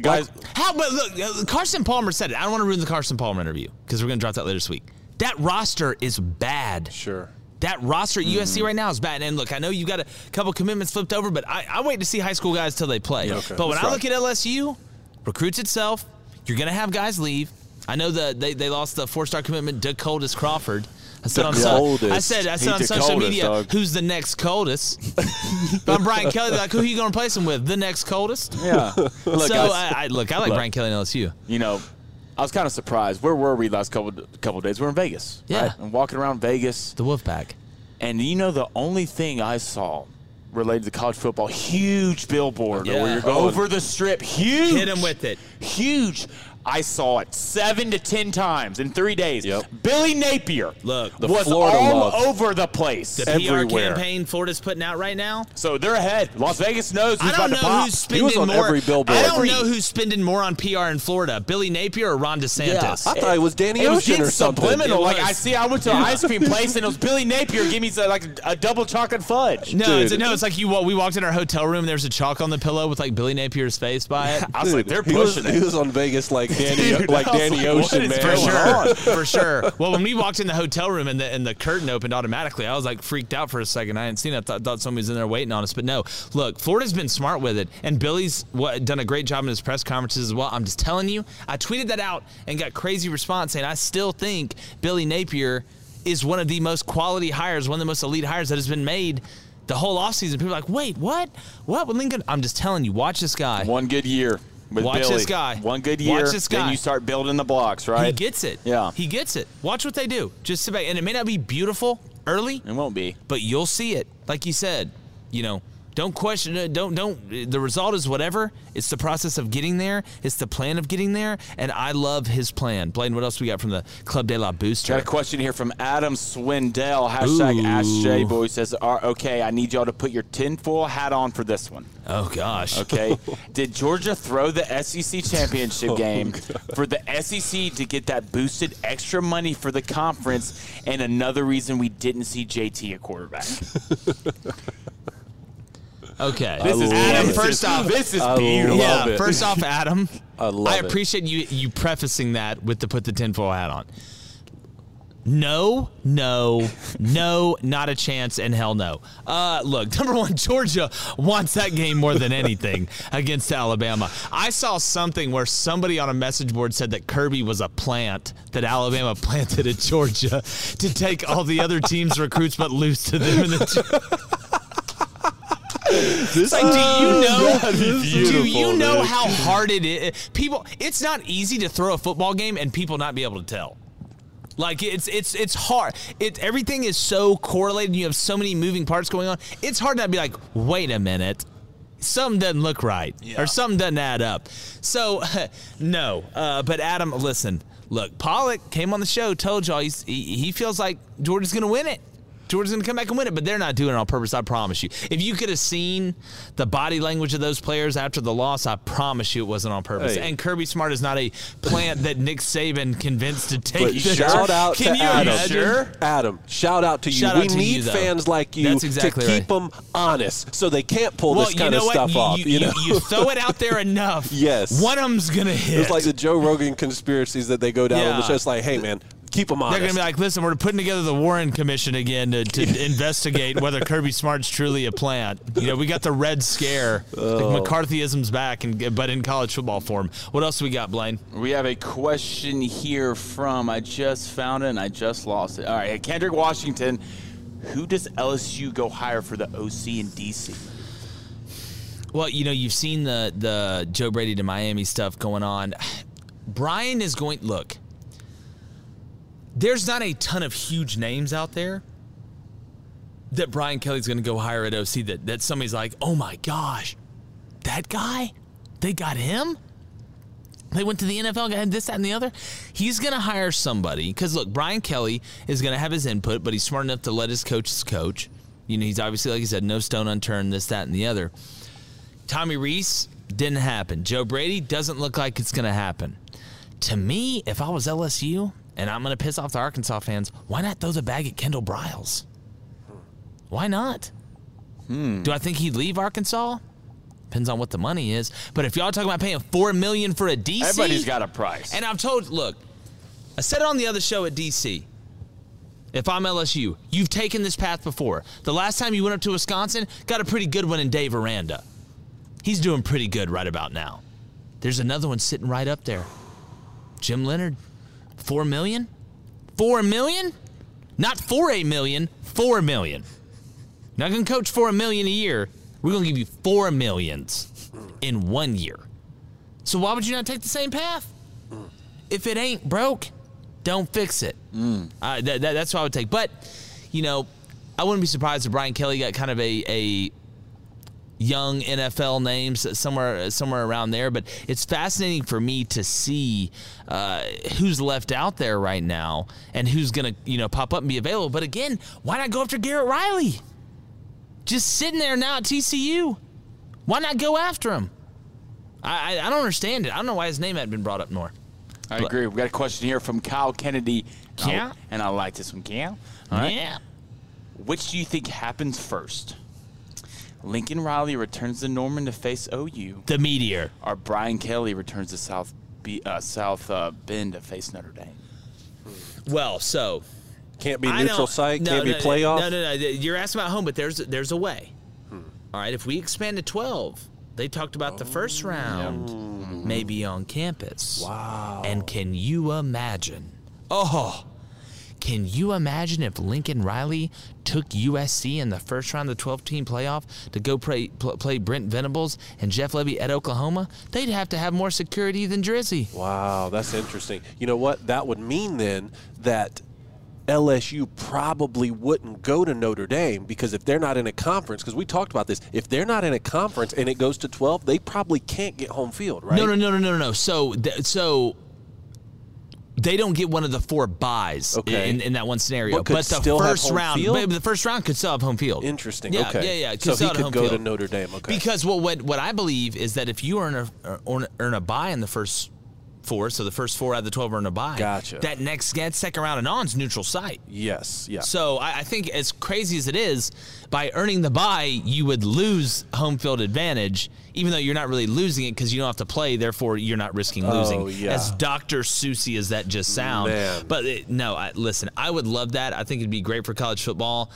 Speaker 9: guys.
Speaker 7: How? But look, uh, Carson Palmer said it. I don't want to ruin the Carson Palmer interview because we're going to drop that later this week. That roster is bad.
Speaker 1: Sure.
Speaker 7: That roster at mm-hmm. USC right now is bad. And look, I know you got a couple commitments flipped over, but I, I wait to see high school guys till they play.
Speaker 1: Okay.
Speaker 7: But when
Speaker 1: That's
Speaker 7: I
Speaker 1: right.
Speaker 7: look at LSU, recruits itself, you're going to have guys leave. I know that they, they lost the four star commitment, Decoldest Crawford. I said, on so, I said, I said on social
Speaker 9: coldest,
Speaker 7: media,
Speaker 9: dog.
Speaker 7: who's the next coldest? but I'm Brian Kelly. Like, who are you going to replace him with? The next coldest?
Speaker 9: Yeah. look,
Speaker 7: so I, I, look, I like
Speaker 9: Look.
Speaker 7: Brian Kelly and LSU.
Speaker 9: you know, I was kind of surprised. Where were we last couple couple days? We're in Vegas.
Speaker 7: Yeah.
Speaker 9: right? I'm walking around Vegas,
Speaker 7: The Wolfpack.
Speaker 9: and you know the only thing I saw related to college football, huge billboard
Speaker 7: Yeah.
Speaker 9: where you're going over the strip, huge.
Speaker 7: Hit him with it.
Speaker 9: Huge. I saw it seven to ten times in three days.
Speaker 1: Yep.
Speaker 9: Billy Napier
Speaker 7: Look,
Speaker 1: The
Speaker 9: was
Speaker 1: Florida
Speaker 9: all
Speaker 1: love.
Speaker 9: over the place.
Speaker 7: the PR
Speaker 1: everywhere.
Speaker 7: campaign Florida's putting out right now.
Speaker 9: So they're ahead. Las Vegas knows who's
Speaker 7: I don't
Speaker 9: about to
Speaker 7: know
Speaker 9: pop.
Speaker 7: who's
Speaker 1: He was
Speaker 7: spending
Speaker 1: on
Speaker 7: more.
Speaker 1: every billboard.
Speaker 7: I don't
Speaker 9: Every-
Speaker 7: know who's spending more on PR in Florida, Billy Napier or Ron DeSantis.
Speaker 1: I thought it was Danny
Speaker 9: It
Speaker 1: Ocean
Speaker 9: getting
Speaker 1: or something.
Speaker 9: subliminal.
Speaker 7: It
Speaker 9: Like
Speaker 7: was.
Speaker 9: I see, I went to an ice cream place and it was Billy Napier. Give me like a, a double chocolate fudge.
Speaker 7: No, it's, no, it's like you. We walked in our hotel room. and There's a chalk on the pillow with like Billy Napier's face by it.
Speaker 9: I was like, they're
Speaker 1: he was,
Speaker 9: pushing
Speaker 1: he was on Vegas like Danny,
Speaker 9: Dude,
Speaker 1: like
Speaker 9: I was
Speaker 1: Danny
Speaker 9: like,
Speaker 1: Ocean, man.
Speaker 7: For sure, for sure. Well, when we walked in the hotel room and the and the curtain opened automatically, I was like freaked out for a second. I hadn't seen it. I thought, thought somebody was in there waiting on us, but no. Look, Florida's been smart with it, and Billy's what, done a great job in his press conferences as well. I'm just telling you. I tweeted that out and got crazy response saying I still think Billy Napier is one of the most quality hires, one of the most elite hires that has been made. The whole offseason, people are like, wait, what? What with Lincoln? I'm just telling you, watch this guy.
Speaker 9: One good year with
Speaker 7: Watch
Speaker 9: Billy.
Speaker 7: this guy.
Speaker 9: One good year.
Speaker 7: Watch this
Speaker 9: Then
Speaker 7: guy.
Speaker 9: you start building the blocks, right?
Speaker 7: He gets it.
Speaker 9: Yeah.
Speaker 7: He gets it. Watch what they do. Just sit back. And it may not be beautiful early,
Speaker 9: It won't be.
Speaker 7: but you'll see it. Like you said, you know, Don't question it. Don't don't. The result is whatever. It's the process of getting there. It's the plan of getting there. And I love his plan. Blaine, what else we got from the Club de la Booster?
Speaker 9: Got a question here from Adam Swindell. Hashtag
Speaker 7: Ooh.
Speaker 9: Ask J Boy says, "Are- "Okay, I need y'all to put your tinfoil hat on for this one."
Speaker 7: Oh gosh.
Speaker 9: Okay. Did Georgia throw the SEC championship
Speaker 7: Oh,
Speaker 9: game for the SEC to get that boosted extra money for the conference? And another reason we didn't see JT a quarterback.
Speaker 7: Okay.
Speaker 9: This is Adam. First off, this is beautiful.
Speaker 7: Yeah. First off, Adam,
Speaker 1: I love it.
Speaker 7: appreciate you you prefacing that with the put the tinfoil hat on. No, no, no, not a chance, and hell no. Uh, look, number one, Georgia wants that game more than anything against Alabama. I saw something where somebody on a message board said that Kirby was a plant that Alabama planted at Georgia to take all the other teams' recruits but lose to them in the. It's like, do you know? do you know how hard it is? People, it's not easy to throw a football game and people not be able to tell. Like it's it's it's hard. It everything is so correlated. You have so many moving parts going on. It's hard to be like, wait a minute, something doesn't look right, or something doesn't add up. So, no. Uh, but Adam, listen, look, Pollack came on the show, told y'all he's, he he feels like Georgia's going to win it. Georgia's going to come back and win it, but they're not doing it on purpose. I promise you. If you could have seen the body language of those players after the loss, I promise you it wasn't on purpose.
Speaker 1: Hey.
Speaker 7: And Kirby Smart is not a plant that Nick Saban convinced to take
Speaker 1: But shout out
Speaker 7: Can
Speaker 1: to
Speaker 7: you
Speaker 1: Adam.
Speaker 7: imagine?
Speaker 1: Adam, shout out to you.
Speaker 7: Shout
Speaker 1: we
Speaker 7: to
Speaker 1: need
Speaker 7: you,
Speaker 1: fans like you
Speaker 7: exactly
Speaker 1: to
Speaker 7: right.
Speaker 1: keep them honest, so they can't pull
Speaker 7: well,
Speaker 1: this
Speaker 7: you
Speaker 1: kind
Speaker 7: know
Speaker 1: of
Speaker 7: what?
Speaker 1: stuff
Speaker 7: you,
Speaker 1: off.
Speaker 7: You,
Speaker 1: You, know,
Speaker 7: you throw it out there enough.
Speaker 1: yes,
Speaker 7: One of them's gonna hit.
Speaker 1: It's like the Joe Rogan conspiracies that they go down on the
Speaker 7: Yeah.
Speaker 1: show. It's like, hey man, keep them
Speaker 7: They're gonna be like, listen, we're putting together the Warren Commission again to, to investigate whether Kirby Smart's truly a plant. You know, we got the Red Scare,
Speaker 1: Oh.
Speaker 7: like McCarthyism's back, and but in college football form. What else do we got, Blaine?
Speaker 9: We have a question here from I just found it and I just lost it. All right, Kendrick Washington. Who does LSU go hire for the OC in DC?
Speaker 7: Well, you know, you've seen the the Joe Brady to Miami stuff going on. Brian is going look. There's not a ton of huge names out there that Brian Kelly's going to go hire at OC that that somebody's like, "Oh my gosh. That guy? They got him?" They went to the NFL, got this, that, and the other. He's going to hire somebody because look, Brian Kelly is going to have his input, but he's smart enough to let his coaches coach. You know, he's obviously, like you said, no stone unturned, this, that, and the other. Tommy Rees didn't happen. Joe Brady doesn't look like it's going to happen. To me, if I was LSU and I'm going to piss off the Arkansas fans, why not throw the bag at Kendall Briles? Why not? Hmm. Do I think he'd leave Arkansas? Depends on what the money is. But if y'all talking about paying four million for a DC,
Speaker 9: Everybody's got a price.
Speaker 7: and I've told, look, I said it on the other show at DC. If I'm LSU, you've taken this path before. The last time you went up to Wisconsin, got a pretty good one in Dave Aranda. He's doing pretty good right about now. There's another one sitting right up there. Jim Leonhard, four million? Four million? Not for a million, four million. Not gonna coach for a million a year. We're gonna give you four millions in one year. So why would you not take the same path? If it ain't broke, don't fix it. Uh, that, that- that's what I would take. But, you know, I wouldn't be surprised if Brian Kelly got kind of a, a young NFL names somewhere somewhere around there. But it's fascinating for me to see uh, who's left out there right now and who's going to you know pop up and be available. But again, why not go after Garrett Riley? Just sitting there now at TCU. Why not go after him? I, I, I don't understand it. I don't know why his name hadn't been brought up more.
Speaker 9: I agree. We've got a question here from Kyle Kennedy.
Speaker 7: Yeah?
Speaker 9: And I like this one, Cal. All right.
Speaker 7: Yeah.
Speaker 9: Which do you think happens first? Lincoln Riley returns to Norman to face OU.
Speaker 7: The Meteor.
Speaker 9: Our Brian Kelly returns to South B, uh, South uh, Bend to face Notre Dame.
Speaker 7: Well, so
Speaker 1: Can't be
Speaker 7: I
Speaker 1: neutral site.
Speaker 7: no,
Speaker 1: can't be
Speaker 7: no,
Speaker 1: playoff.
Speaker 7: No, no, no. You're asking about home, but there's there's a way. All right, if we expand to 12, they talked about the first round maybe on campus. Wow. And can you imagine? Oh, can you imagine if Lincoln Riley took USC in the first round of the 12 team playoff to go play, pl- play Brent Venables and Jeff Lebby at Oklahoma? They'd have to have more security than Drizzy.
Speaker 1: Wow, that's interesting. You know what? That would mean then that LSU probably wouldn't go to Notre Dame because if they're not in a conference, because we talked about this, if they're not in a conference and it goes to 12, they probably can't get home field, right?
Speaker 7: No, no, no, no, no, no. So, so they don't get one of the four buys
Speaker 1: Okay.
Speaker 7: in, in that one scenario.
Speaker 1: But could
Speaker 7: the first round,
Speaker 1: field?
Speaker 7: but the first round could still have home field.
Speaker 1: Interesting.
Speaker 7: Yeah,
Speaker 1: okay.
Speaker 7: yeah, yeah. Could
Speaker 1: So he could
Speaker 7: home
Speaker 1: go to. Notre Dame. Okay.
Speaker 7: Because well, what what I believe is that if you earn a earn, earn a buy in the first four, so the first four out of the twelve earn a buy.
Speaker 1: Gotcha.
Speaker 7: That next that second round and on is neutral site.
Speaker 1: yes. Yeah.
Speaker 7: So I, I think as crazy as it is, by earning the buy, you would lose home field advantage, even though you're not really losing it because you don't have to play. Therefore, you're not risking
Speaker 1: Oh,
Speaker 7: losing.
Speaker 1: yeah.
Speaker 7: As Dr. Susie as that just sound,
Speaker 1: Man.
Speaker 7: but it, no, I, listen, I would love that. I think it'd be great for college football.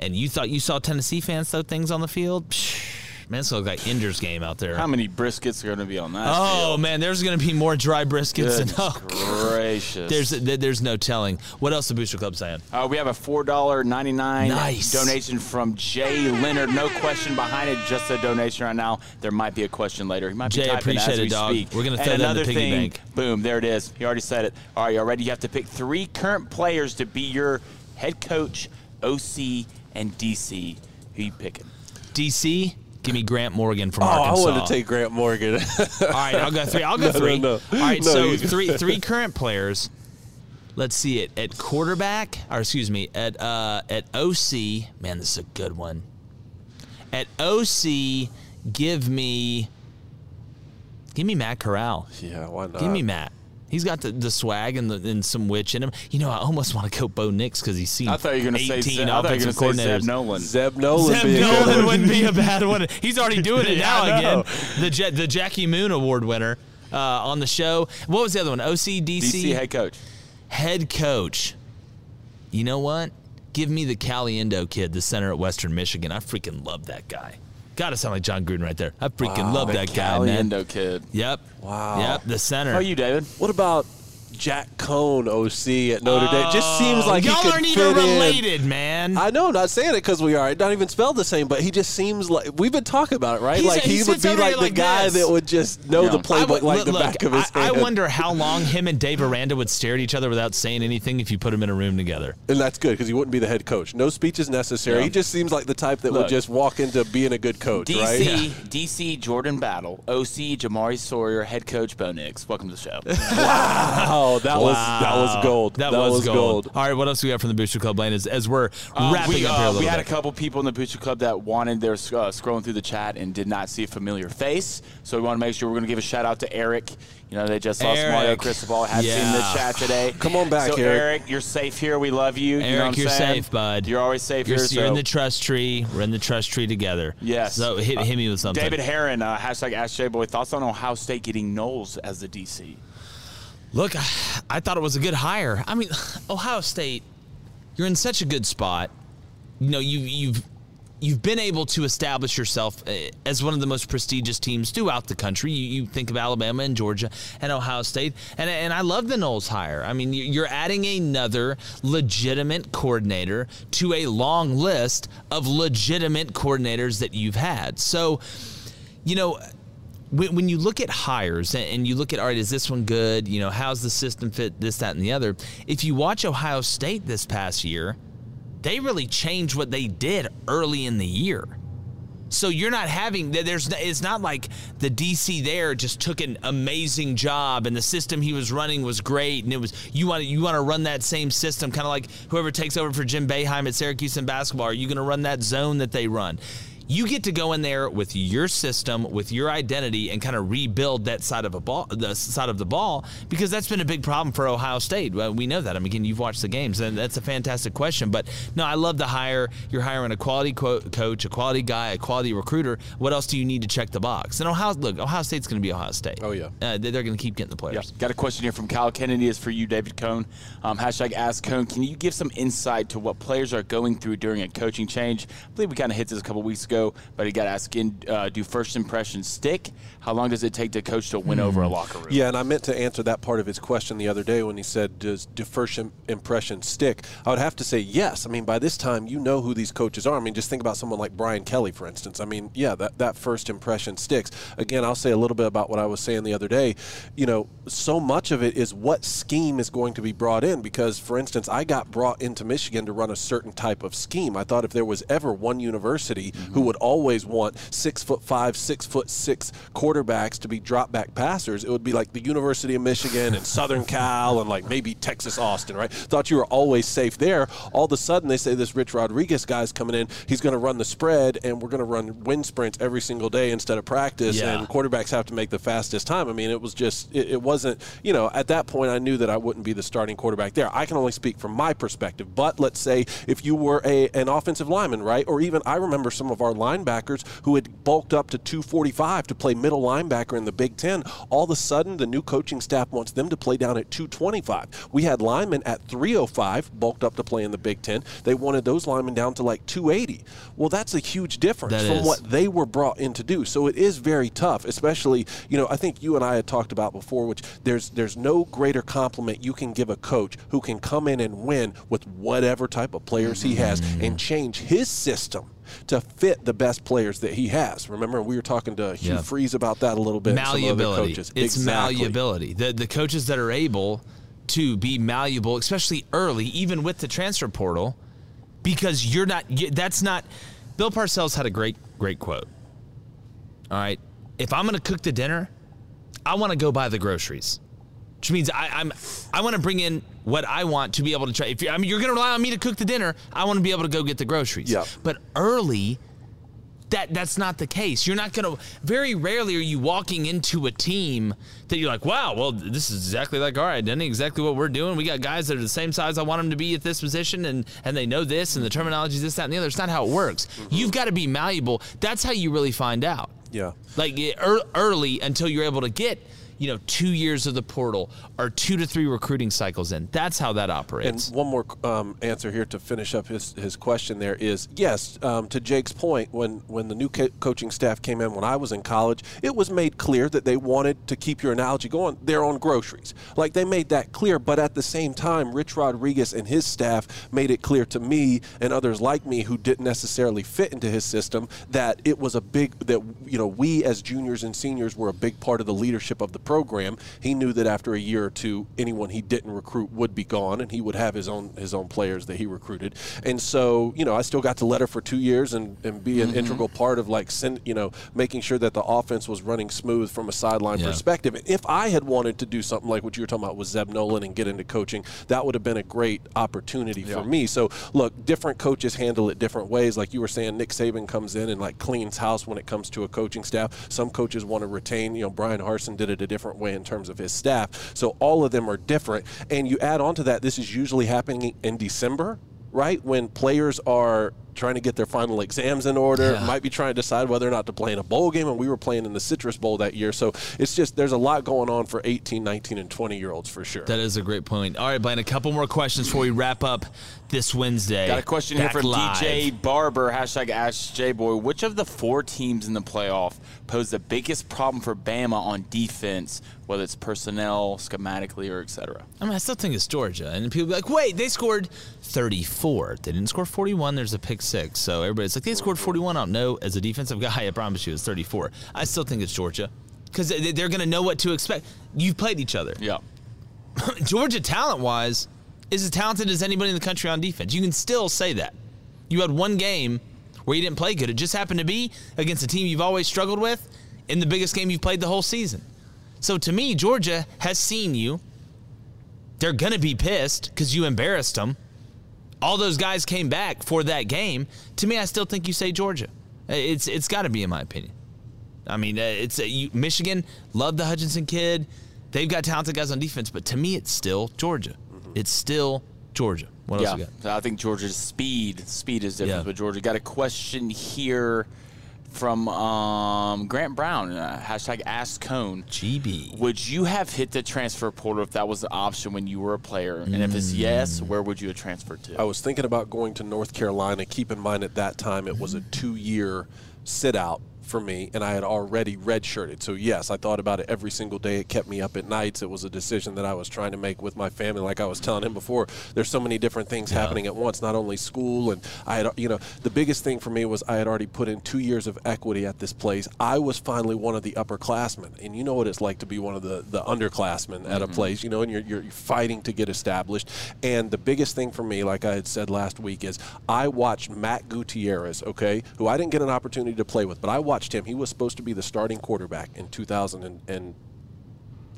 Speaker 7: And you thought you saw Tennessee fans throw things on the field? Psh, man, it's like Ender's game out there.
Speaker 9: How many briskets are going to be on that?
Speaker 7: Oh man, there's going to be more dry briskets.
Speaker 9: Goodness
Speaker 7: than, oh,
Speaker 9: gracious.
Speaker 7: There's there's no telling. What else the Booster Club saying?
Speaker 9: Uh, we have a four dollar ninety nine
Speaker 7: Nice.
Speaker 9: donation from Jay Leonard. No question behind it, just a donation right now. There might be a question later. He might
Speaker 7: Jay,
Speaker 9: be typing
Speaker 7: appreciate
Speaker 9: as
Speaker 7: it,
Speaker 9: we
Speaker 7: dog.
Speaker 9: speak.
Speaker 7: We're gonna
Speaker 9: And
Speaker 7: throw that in the
Speaker 9: another
Speaker 7: piggy
Speaker 9: thing,
Speaker 7: bank.
Speaker 9: Boom, there it is. He already said it. All right, y'all ready? You have to pick three current players to be your head coach, OC, and DC. Who you picking?
Speaker 7: DC, give me Grant Morgan from
Speaker 1: oh, I want to take Grant Morgan.
Speaker 7: All right, I'll go three. I'll go
Speaker 1: No, no,
Speaker 7: three.
Speaker 1: no.
Speaker 7: All right,
Speaker 1: No,
Speaker 7: so three three current players. Let's see it at quarterback, or excuse me, at uh, at OC. Man, this is a good one. At OC, give me give me Matt Corral.
Speaker 1: yeah, why not?
Speaker 7: Give me Matt. He's got the, the swag and, the, and some witch in him. You know, I almost want to go Bo Nix because he's seen
Speaker 9: I thought you were going to
Speaker 7: 18
Speaker 9: say. Zeb, I thought you were
Speaker 7: offensive
Speaker 9: going to say
Speaker 7: coordinators.
Speaker 9: Zeb Noland.
Speaker 1: Zeb Noland.
Speaker 7: Zeb
Speaker 1: be a good Noland
Speaker 7: wouldn't be a bad one. He's already doing it
Speaker 1: Yeah,
Speaker 7: now
Speaker 1: I
Speaker 7: again. The Ja- the Jackie Moon Award winner uh, on the show. What was the other one? OCDC
Speaker 9: DC head coach.
Speaker 7: Head coach. You know what? Give me the Caliendo kid, the center at Western Michigan. I freaking love that guy. Gotta sound like Jon Gruden right there. I freaking
Speaker 1: Wow,
Speaker 7: love that guy, man.
Speaker 9: Caliendo kid.
Speaker 7: Yep.
Speaker 1: Wow.
Speaker 7: Yep. The center.
Speaker 9: How are you, David?
Speaker 1: What about Jack Coan, OC at Notre Dame? Just seems oh, like
Speaker 7: y'all
Speaker 1: he could
Speaker 7: aren't
Speaker 1: fit
Speaker 7: even
Speaker 1: in.
Speaker 7: related, man.
Speaker 1: I know, I'm not saying it because we are. Not even spelled the same, but he just seems like we've been talking about it, right?
Speaker 7: He's-
Speaker 1: like
Speaker 7: he
Speaker 1: he, would be
Speaker 7: over
Speaker 1: like the
Speaker 7: like
Speaker 1: guy
Speaker 7: this.
Speaker 1: that would just know the playbook
Speaker 7: would-
Speaker 1: like
Speaker 7: look,
Speaker 1: the back of his
Speaker 7: I, I wonder how long him and Dave Aranda would stare at each other without saying anything if you put them in a room together.
Speaker 1: and that's good because he wouldn't be the head coach. No speech is necessary.
Speaker 9: Yeah.
Speaker 1: He just seems like the type that
Speaker 9: Look.
Speaker 1: would just walk into being a good coach,
Speaker 9: DC,
Speaker 1: right?
Speaker 9: DC, Jordan Battle, OC, Jamaree Salyer, head coach Bo Nix. Welcome to the show.
Speaker 1: Wow, that was that was gold.
Speaker 7: That, was, gold. All right, what else we got from the Booster Club Lane as, as we're
Speaker 9: Uh,
Speaker 7: wrapping
Speaker 9: we,
Speaker 7: up
Speaker 9: uh,
Speaker 7: here a little
Speaker 9: we had
Speaker 7: bit?
Speaker 9: a couple people in the Booster Club that wanted their uh, scrolling through the chat and did not see a familiar face. So we want to make sure we're going to give a shout out to Eric. You know, they just lost Mario
Speaker 7: Eric.
Speaker 9: Cristobal. Have seen the chat today.
Speaker 1: Come on back,
Speaker 9: so
Speaker 1: Eric.
Speaker 9: you're safe here. We love you. you know
Speaker 7: Eric,
Speaker 9: what
Speaker 7: you're
Speaker 9: saying?
Speaker 7: safe, bud.
Speaker 9: You're always safe
Speaker 7: You're,
Speaker 9: here.
Speaker 7: you're in the trust tree. We're in the trust tree together.
Speaker 9: Yes.
Speaker 7: So hit,
Speaker 9: Uh,
Speaker 7: hit me with something.
Speaker 9: David Heron, uh, hashtag Ask J Boy. Thoughts on Ohio State getting Knowles as the DC?
Speaker 7: Look, I, thought it was a good hire. I mean, Ohio State, you're in such a good spot. You know, you, you've you've been able to establish yourself uh, as one of the most prestigious teams throughout the country. You, you think of Alabama and Georgia and Ohio State, and and I love the Knowles hire. I mean, you're adding another legitimate coordinator to a long list of legitimate coordinators that you've had. So, you know when, when you look at hires and- you look at all right is this one good? You know how's the system fit this that and the other? If you watch ohio state this past year they really changed what they did early in the year. So you're not having there's it's not like the DC there just took an amazing job and the system he was running was great and it was you want to you want to run that same system kind of like whoever takes over for Jim Boeheim at Syracuse in basketball are you going to run that zone that they run you get to go in there with your system, with your identity, and kind of rebuild that side of a ball, the side of the ball, because that's been a big problem for Ohio State. Well, we know that. I mean, again, you've watched the games, and that's a fantastic question. But no, I love the hire. You're hiring a quality co- coach, a quality guy, a quality recruiter. What else do you need to check the box? And Ohio, look, Ohio State's going to be Ohio State.
Speaker 1: Oh yeah,
Speaker 7: uh, they- they're going to keep getting the players.
Speaker 9: Got a question here from Kyle Kennedy. Is for you, David Cohn. Um, hashtag Ask Cohn. Can you give some insight to what players are going through during a coaching change? I believe we kind of hit this a couple weeks ago. Ago, but he got asked, in, uh, "Do first impressions stick? How long does it take to coach to win over a locker room?"
Speaker 1: Yeah, and I meant to answer that part of his question the other day when he said, "Does do first im- impression stick?" I would have to say yes. I mean, by this time, you know who these coaches are. I mean, just think about someone like Brian Kelly, for instance. I mean, yeah, that that first impression sticks. Again, I'll say a little bit about what I was saying the other day. You know, so much of it is what scheme is going to be brought in. Because, for instance, I got brought into Michigan to run a certain type of scheme. I thought if there was ever one university who would always want six foot five, six foot six quarterbacks to be drop back passers, it would be like the University of Michigan and Southern Cal and like maybe Texas Austin, right? Thought you were always safe there. All of a sudden, they say this Rich Rodriguez guy's coming in. He's going to run the spread, and we're going to run wind sprints every single day instead of practice.
Speaker 7: Yeah.
Speaker 1: And quarterbacks have to make the fastest time. I mean, it was just, it, it wasn't, you know, at that point, I knew that I wouldn't be the starting quarterback there. I can only speak from my perspective. But let's say if you were a an offensive lineman, right? Or even I remember some of our linebackers who had bulked up to 245 to play middle linebacker in the Big Ten. All of a sudden, the new coaching staff wants them to play down at 225. We had linemen at 305 bulked up to play in the Big Ten. They wanted those linemen down to like 280. Well, that's a huge difference
Speaker 7: That
Speaker 1: from
Speaker 7: is.
Speaker 1: what they were brought in to do. So it is very tough, especially, you know, I think you and I had talked about before, which there's there's no greater compliment you can give a coach who can come in and win with whatever type of players he has and change his system to fit the best players that he has. Remember, we were talking to Hugh
Speaker 7: Yeah.
Speaker 1: Freeze about that a little bit. and some other
Speaker 7: malleability.
Speaker 1: coaches.
Speaker 7: It's
Speaker 1: exactly.
Speaker 7: malleability. The the coaches that are able to be malleable, especially early, even with the transfer portal, because you're not. you- That's not. Bill Parcells had a great great quote. All right, if I'm going to cook the dinner, I want to go buy the groceries. Which means I, I'm I want to bring in what I want to be able to try. If you, I mean you're going to rely on me to cook the dinner, I want to be able to go get the groceries.
Speaker 1: Yeah.
Speaker 7: But early, that that's not the case. You're not going to. Very rarely are you walking into a team that you're like, wow, well this is exactly like our identity, exactly what we're doing. We got guys that are the same size I want them to be at this position, and and they know this, and the terminology is this, that, and the other. It's not how it works. Mm-hmm. You've got to be malleable. That's how you really find out
Speaker 1: Yeah.
Speaker 7: like early until you're able to get you know two years of the portal or two to three recruiting cycles in that's how that operates.
Speaker 1: And one more um, answer here to finish up his, his question there is yes, um, to Jake's point, when, when the new co- coaching staff came in when I was in college, it was made clear that they wanted to keep your analogy going. They're on groceries. Like they made that clear, but at the same time, Rich Rodriguez and his staff made it clear to me and others like me who didn't necessarily fit into his system that it was a big, that, you know, we as juniors and seniors were a big part of the leadership of the program. He knew that after a year or two, anyone he didn't recruit would be gone, and he would have his own his own players that he recruited. And so, you know, I still got to let her for two years and, and be an
Speaker 7: Mhm.
Speaker 1: integral part of like send, you know, making sure that the offense was running smooth from a sideline
Speaker 7: Yeah.
Speaker 1: perspective. And if I had wanted to do something like what you were talking about with Zeb Noland and get into coaching, that would have been a great opportunity for me. So, look, different coaches handle it different ways. Like you were saying, Nick Saban comes in and like cleans house when it comes to a coaching staff. Some coaches want to retain. You know, Bryan Harsin did it a different way in terms of his staff. So all of them are different. And you add on to that, this is usually happening in December, right? When players are trying to get their final exams in order,
Speaker 7: Yeah.
Speaker 1: might be trying to decide whether or not to play in a bowl game. And we were playing in the Citrus Bowl that year. So it's just, there's a lot going on for 18, 19, and 20 year olds for sure.
Speaker 7: that is a great point all right blaine a couple more questions before we wrap up this wednesday
Speaker 9: Got a question here
Speaker 7: Back
Speaker 9: from
Speaker 7: live.
Speaker 9: DJ Barber, hashtag Ask J Which of the four teams in the playoff pose the biggest problem for Bama on defense, whether it's personnel, schematically, or et cetera?
Speaker 7: I mean, I still think it's Georgia. And people be like, wait, they scored 34. They didn't score 41. There's a pick six. So everybody's like, they scored 41. I don't know. As a defensive guy, I promise you it's 34. I still think it's Georgia because they're going to know what to expect. You've played each other.
Speaker 9: Yeah.
Speaker 7: Georgia, talent wise, is as talented as anybody in the country on defense. You can still say that. You had one game where you didn't play good. It just happened to be against a team you've always struggled with in the biggest game you've played the whole season. So to me, Georgia has seen you. They're going to be pissed because you embarrassed them. All those guys came back for that game. To me, I still think you say Georgia. It's it's got to be in my opinion. I mean, uh, it's uh, you, Michigan. Love the Hutchinson kid. They've got talented guys on defense, but to me, it's still Georgia. It's still Georgia. What
Speaker 9: yeah,
Speaker 7: else you got?
Speaker 9: I think Georgia's speed speed is different
Speaker 7: Yeah.
Speaker 9: with Georgia. Got a question here from um, Grant Brown. Uh, hashtag Ask Cohn.
Speaker 7: GB.
Speaker 9: Would you have hit the transfer portal if that was the option when you were a player? And if it's yes, where would you have transferred to?
Speaker 1: I was thinking about going to North Carolina. Keep in mind at that time it was a two year sit out for me, and I had already redshirted. So, yes, I thought about it every single day. It kept me up at nights. It was a decision that I was trying to make with my family. Like I was telling him before, there's so many different things happening at once, not only school. And I had, you know, the biggest thing for me was I had already put in two years of equity at this place. I was finally one of the upperclassmen. And you know what it's like to be one of the, the underclassmen at a
Speaker 22: Mhm.
Speaker 1: place, you know, and you're, you're fighting to get established. And the biggest thing for me, like I had said last week, is I watched Matt Gutierrez, okay, who I didn't get an opportunity to play with, but I watched him. He was supposed to be the starting quarterback in 2000 and, and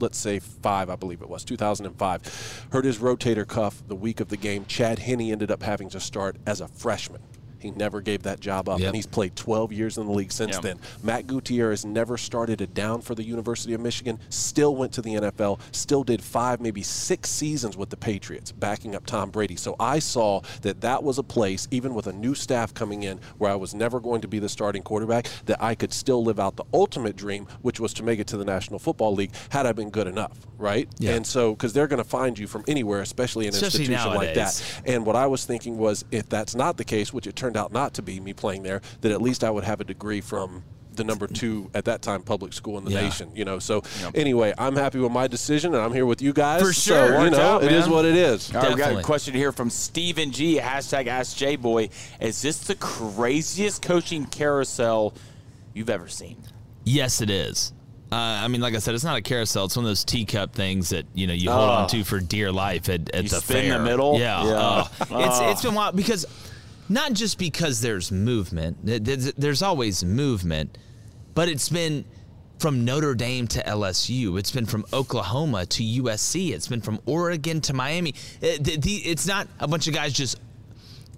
Speaker 1: let's say five, I believe it was, 2005. Hurt his rotator cuff the week of the game. Chad Henne ended up having to start as a freshman. He never gave that job up,
Speaker 22: Yep.
Speaker 1: and he's played 12 years in the league since
Speaker 22: Yep.
Speaker 1: then. Matt Gutierrez never started a down for the University of Michigan, still went to the NFL, still did five, maybe six seasons with the Patriots, backing up Tom Brady. So I saw that that was a place, even with a new staff coming in, where I was never going to be the starting quarterback, that I could still live out the ultimate dream, which was to make it to the National Football League, had I been good enough, right?
Speaker 7: Yeah.
Speaker 1: And so, because they're going to find you from anywhere, especially an
Speaker 7: Especially
Speaker 1: institution like
Speaker 7: nowadays.
Speaker 1: that. And what I was thinking was, if that's not the case, which it turned out not to be, me playing there, that at least I would have a degree from the number two at that time public school in the
Speaker 7: Yeah.
Speaker 1: nation. You know, so anyway, I'm happy with my decision, and I'm here with you guys.
Speaker 9: For
Speaker 1: So,
Speaker 9: sure.
Speaker 1: you know,
Speaker 9: out,
Speaker 1: it is what it is.
Speaker 9: All right, we got a question here from Stephen G. Hashtag Ask J Boy. Is this the craziest coaching carousel you've ever seen?
Speaker 7: Yes, it is. Uh, I mean, like I said, it's not a carousel. It's one of those teacup things that you know you hold
Speaker 9: Oh.
Speaker 7: on to for dear life at, at
Speaker 9: You
Speaker 7: the
Speaker 9: spin the
Speaker 7: fair.
Speaker 9: middle?
Speaker 7: Yeah,
Speaker 9: Yeah.
Speaker 7: uh, it's it's been wild because not just because there's movement. There's, always movement, but it's been from Notre Dame to LSU. It's been from Oklahoma to USC. It's been from Oregon to Miami. The- it's not a bunch of guys just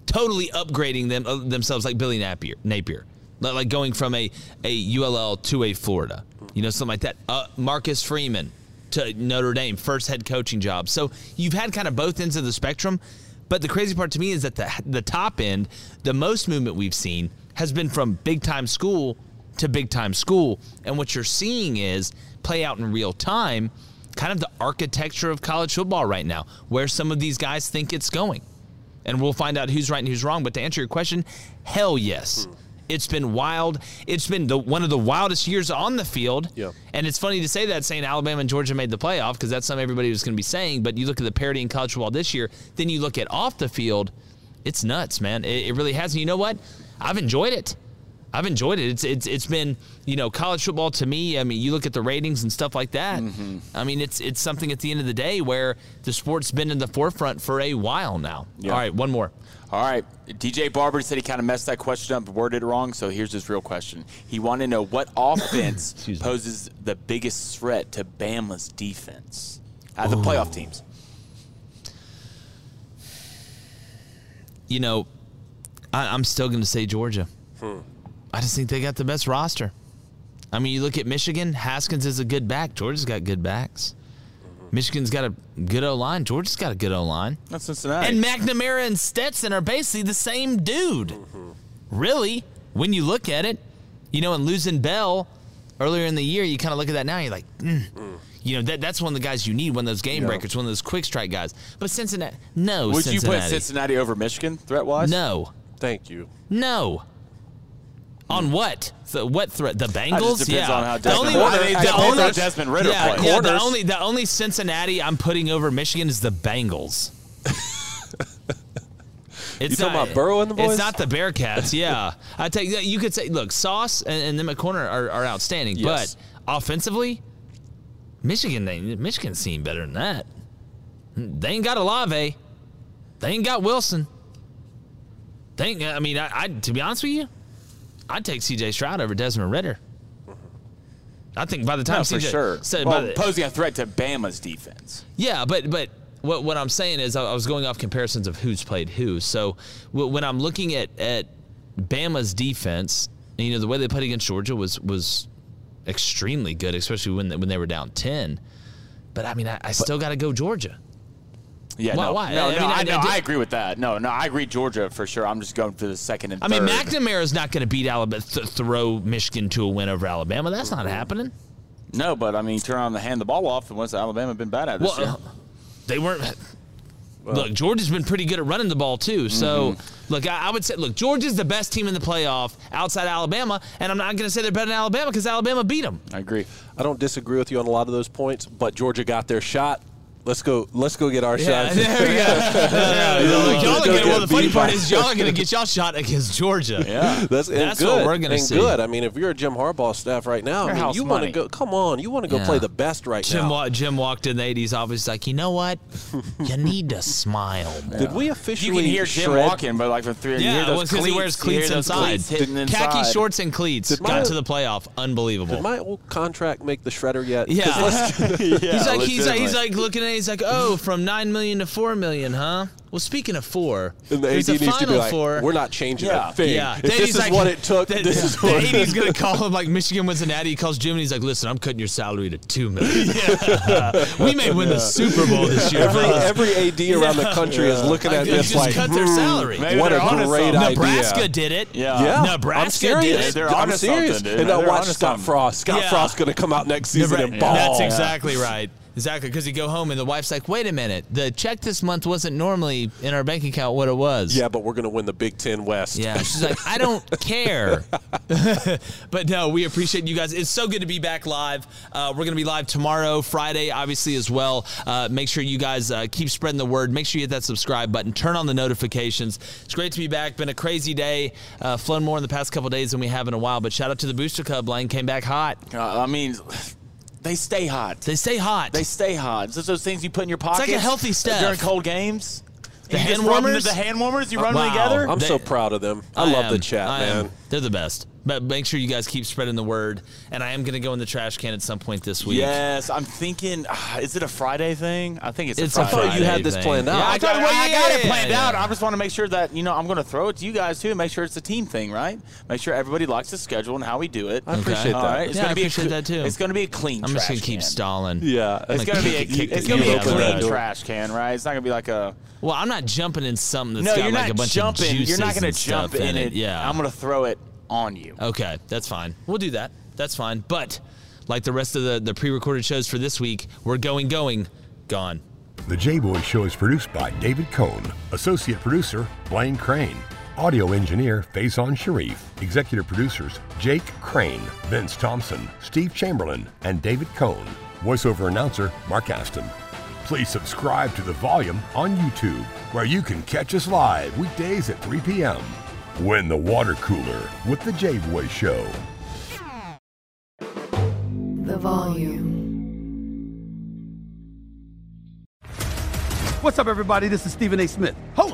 Speaker 7: totally upgrading them uh, themselves like Billy Napier, Napier, like going from a, a ULL to a Florida, you know, something like that. Uh, Marcus Freeman to Notre Dame, first head coaching job. So you've had kind of both ends of the spectrum, but the crazy part to me is that the the top end, the most movement we've seen has been from big time school to big time school, and what you're seeing is play out in real time. Kind of the architecture of college football right now, where some of these guys think it's going and we'll find out who's right and who's wrong. But to answer your question, hell yes. Hmm. It's been wild. It's been the one of the wildest years on the field.
Speaker 1: Yeah.
Speaker 7: And it's funny to say that saying Alabama and Georgia made the playoff because that's something everybody was going to be saying. But you look at the parity in college football this year, then you look at off the field, it's nuts, man. It, it really has. And you know what? I've enjoyed it. I've enjoyed it. It's it's it's been you know college football to me. I mean, you look at the ratings and stuff like that.
Speaker 9: Mm-hmm.
Speaker 7: I mean, it's it's something at the end of the day where the sport's been in the forefront for a while now.
Speaker 9: Yeah.
Speaker 7: All right, one more.
Speaker 9: All right. DJ Barber said he kind of messed that question up, worded it wrong. So here's his real question. He wanted to know what offense poses the biggest threat to Bama's defense out of the playoff teams.
Speaker 7: You know, I, I'm still going to say Georgia.
Speaker 1: Hmm.
Speaker 7: I just think they got the best roster. I mean, you look at Michigan. Haskins is a good back. Georgia's got good backs. Michigan's got a good O line. Georgia's got a good O line.
Speaker 9: That's Cincinnati.
Speaker 7: And McNamara and Stetson are basically the same dude. Really, when you look at it, you know, and losing Bell earlier in the year, you kind of look at that now, you're like, mm. you know, that that's one of the guys you need, one of those game
Speaker 9: Yeah.
Speaker 7: breakers, one of those quick strike guys. But Cincinnati, no,
Speaker 9: Would you put Cincinnati over Michigan threat wise?
Speaker 7: No.
Speaker 1: Thank you.
Speaker 7: No. On what? The what threat? The Bengals? yeah.
Speaker 9: on how
Speaker 7: the only,
Speaker 9: Ridder-
Speaker 7: the only-
Speaker 9: Desmond Ridder
Speaker 7: yeah, yeah, the only the only Cincinnati I'm putting over Michigan is the Bengals.
Speaker 1: You talking about Burrow and the boys?
Speaker 7: It's not the Bearcats. Yeah, I take that. You could say, look, Sauce and, and them at corner are, are outstanding,
Speaker 9: Yes.
Speaker 7: but offensively, Michigan, they, Michigan's seen better than that. They ain't got Olave. They ain't got Wilson. They ain't, I mean, I, I to be honest with you, I'd take C.J. Stroud over Desmond Ridder. I think by the time
Speaker 9: No, for sure.
Speaker 7: said,
Speaker 9: well,
Speaker 7: by the-
Speaker 9: posing a threat to Bama's defense.
Speaker 7: yeah, but but what what I'm saying is I I was going off comparisons of who's played who. So w- when I'm looking at at Bama's defense, you know the way they played against Georgia was was extremely good, especially when they, when they were down ten. But I mean, I, I still got to go Georgia.
Speaker 9: Yeah,
Speaker 7: Why-
Speaker 9: no,
Speaker 7: why?
Speaker 9: no,
Speaker 7: I
Speaker 9: no,
Speaker 7: mean,
Speaker 9: I,
Speaker 7: I-
Speaker 9: no,
Speaker 7: I
Speaker 9: I agree with that. No, no, I agree Georgia for sure. I'm just going for the second and
Speaker 7: I mean,
Speaker 9: McNamara
Speaker 7: is not going to beat Alabama, th- throw Michigan to a win over Alabama. That's not happening.
Speaker 9: No, but I mean, turn on the hand the ball off, and what's Alabama been bad at this
Speaker 7: Well,
Speaker 9: year?
Speaker 7: uh, they weren't. look, Georgia's been pretty good at running the ball too. So,
Speaker 9: Mm-hmm.
Speaker 7: look, I, I would say, look, Georgia's the best team in the playoff outside Alabama, and I'm not going to say they're better than Alabama because Alabama beat them.
Speaker 9: I agree.
Speaker 1: I don't disagree with you on a lot of those points, but Georgia got their shot. Let's go. Let's go get our
Speaker 7: Yeah,
Speaker 1: shot.
Speaker 7: there we go. No, no, no, look, y'all are gonna- well, the funny part is y'all are going to get y'all shot against Georgia.
Speaker 1: Yeah, that's, and
Speaker 7: That's
Speaker 1: good,
Speaker 7: what we're going to
Speaker 1: and
Speaker 7: see.
Speaker 1: good. I mean, if you're a Jim Harbaugh staff right now, I mean,
Speaker 7: house
Speaker 1: you want to go. Come on, you want to go
Speaker 7: Yeah.
Speaker 1: play the best right
Speaker 7: Jim,
Speaker 1: now.
Speaker 7: wa- Jim walked in the 80s office like, you know what? You need to smile more.
Speaker 1: Did we officially?
Speaker 9: You can hear Jim
Speaker 1: shred-
Speaker 9: walking, but like from three, you
Speaker 7: Yeah,
Speaker 9: hear
Speaker 7: well, because he
Speaker 9: cleats,
Speaker 7: wears cleats
Speaker 9: those
Speaker 7: inside.
Speaker 9: cleats.
Speaker 7: Khaki shorts and cleats
Speaker 1: Did
Speaker 7: got
Speaker 1: my-
Speaker 7: to the playoff. Unbelievable.
Speaker 1: Did my old contract make the shredder yet?
Speaker 7: Yeah. he's like he's like he's like looking at it, he's like, oh, from nine million to four million, huh? Well, speaking of four,
Speaker 1: And the AD
Speaker 7: a
Speaker 1: needs to be
Speaker 7: final
Speaker 1: like,
Speaker 7: four.
Speaker 1: "We're not changing
Speaker 7: yeah.
Speaker 1: a thing.
Speaker 7: Yeah,
Speaker 1: If this is
Speaker 7: like-
Speaker 1: what it took,
Speaker 7: the-
Speaker 1: this is
Speaker 7: the AD's gonna call him like Michigan wins an ad. He calls Jim and he's like, listen, I'm cutting your salary to two million. we may win the Super Bowl this year.
Speaker 1: Every
Speaker 7: fellas.
Speaker 1: every AD around the country is looking at
Speaker 7: Like,
Speaker 1: this like,
Speaker 7: cut their
Speaker 1: "Hmm,
Speaker 7: salary.
Speaker 9: Maybe
Speaker 1: what a great idea.
Speaker 7: Nebraska did it.
Speaker 9: Yeah.
Speaker 1: Yeah,
Speaker 7: Nebraska did it.
Speaker 9: They're
Speaker 1: I'm serious.
Speaker 9: something, dude.
Speaker 1: And now
Speaker 9: They're
Speaker 1: watch Scott. Frost. Scott
Speaker 7: Yeah.
Speaker 1: Frost going to come out next season and ball.
Speaker 7: That's exactly right. Exactly, because you go home and the wife's like, "Wait a minute, the check this month wasn't normally in our bank account what it was."
Speaker 1: Yeah, but we're going to win the Big Ten West.
Speaker 7: Yeah, she's like, I don't care. but no, we appreciate you guys. It's so good to be back live. Uh, we're going to be live tomorrow, Friday, obviously, as well. Uh, make sure you guys uh, keep spreading the word. Make sure you hit that subscribe button. Turn on the notifications. It's great to be back. Been a crazy day. Uh, flown more in the past couple days than we have in a while. But shout out to the Booster Club. Lane came back hot.
Speaker 9: Uh, I mean, they stay hot.
Speaker 7: They stay hot.
Speaker 9: They stay hot. It's just those things you put in your pocket.
Speaker 7: It's like a healthy step.
Speaker 9: during cold games.
Speaker 7: The
Speaker 9: You just
Speaker 7: hand warmers?
Speaker 9: The hand warmers. You run
Speaker 7: Wow.
Speaker 9: them together.
Speaker 1: I'm
Speaker 7: They-
Speaker 1: so proud of them. I, love the chat,
Speaker 7: I
Speaker 1: man.
Speaker 7: am. They're the best. But make sure you guys keep spreading the word. And I am going to go in the trash can at some point this week.
Speaker 9: Yes, I'm thinking. Uh, is it a Friday thing? I think it's.
Speaker 7: It's
Speaker 9: a
Speaker 7: a
Speaker 9: Friday.
Speaker 1: thought you had this
Speaker 7: thing.
Speaker 1: planned out.
Speaker 9: Yeah, I, got,
Speaker 7: well,
Speaker 9: I got it planned
Speaker 7: yeah.
Speaker 9: out. I just want to make sure that you know I'm going to throw it to you guys too. Make sure it's a team thing, right? Make sure everybody likes the schedule and how we do it.
Speaker 1: I appreciate
Speaker 9: All
Speaker 1: that.
Speaker 9: right, it's
Speaker 7: Yeah,
Speaker 9: gonna
Speaker 7: I
Speaker 9: be a
Speaker 7: appreciate
Speaker 9: cl-
Speaker 7: that, too.
Speaker 9: It's going to be a clean. Trash can.
Speaker 7: I'm just
Speaker 9: going
Speaker 7: going to keep stalling.
Speaker 1: Yeah.
Speaker 9: It's going to be a,
Speaker 1: Kick-
Speaker 9: it's going to be a clean
Speaker 1: door.
Speaker 9: trash can, right? It's not going to be like a.
Speaker 7: Well, I'm not jumping in something that's
Speaker 9: no,
Speaker 7: got
Speaker 9: you're
Speaker 7: like
Speaker 9: not
Speaker 7: a bunch
Speaker 9: jumping.
Speaker 7: of juices
Speaker 9: You're not
Speaker 7: going to
Speaker 9: jump in it.
Speaker 7: Yeah.
Speaker 9: I'm going to throw it on you.
Speaker 7: Okay, that's fine. We'll do that. That's fine. But like the rest of the, the pre-recorded shows for this week, we're going, going, gone.
Speaker 8: The J Boy Show is produced by David Cohn, associate producer Blaine Crane, audio engineer Faison Sharif, executive producers Jake Crain, Vince Thompson, Steve Chamberlain, and David Cohn, voiceover announcer Mark Aston. Please subscribe to The Volume on YouTube, where you can catch us live weekdays at 3 p.m. Win the water cooler with The J Boy Show.
Speaker 23: The volume.
Speaker 10: What's up, everybody? This is Stephen A. Smith,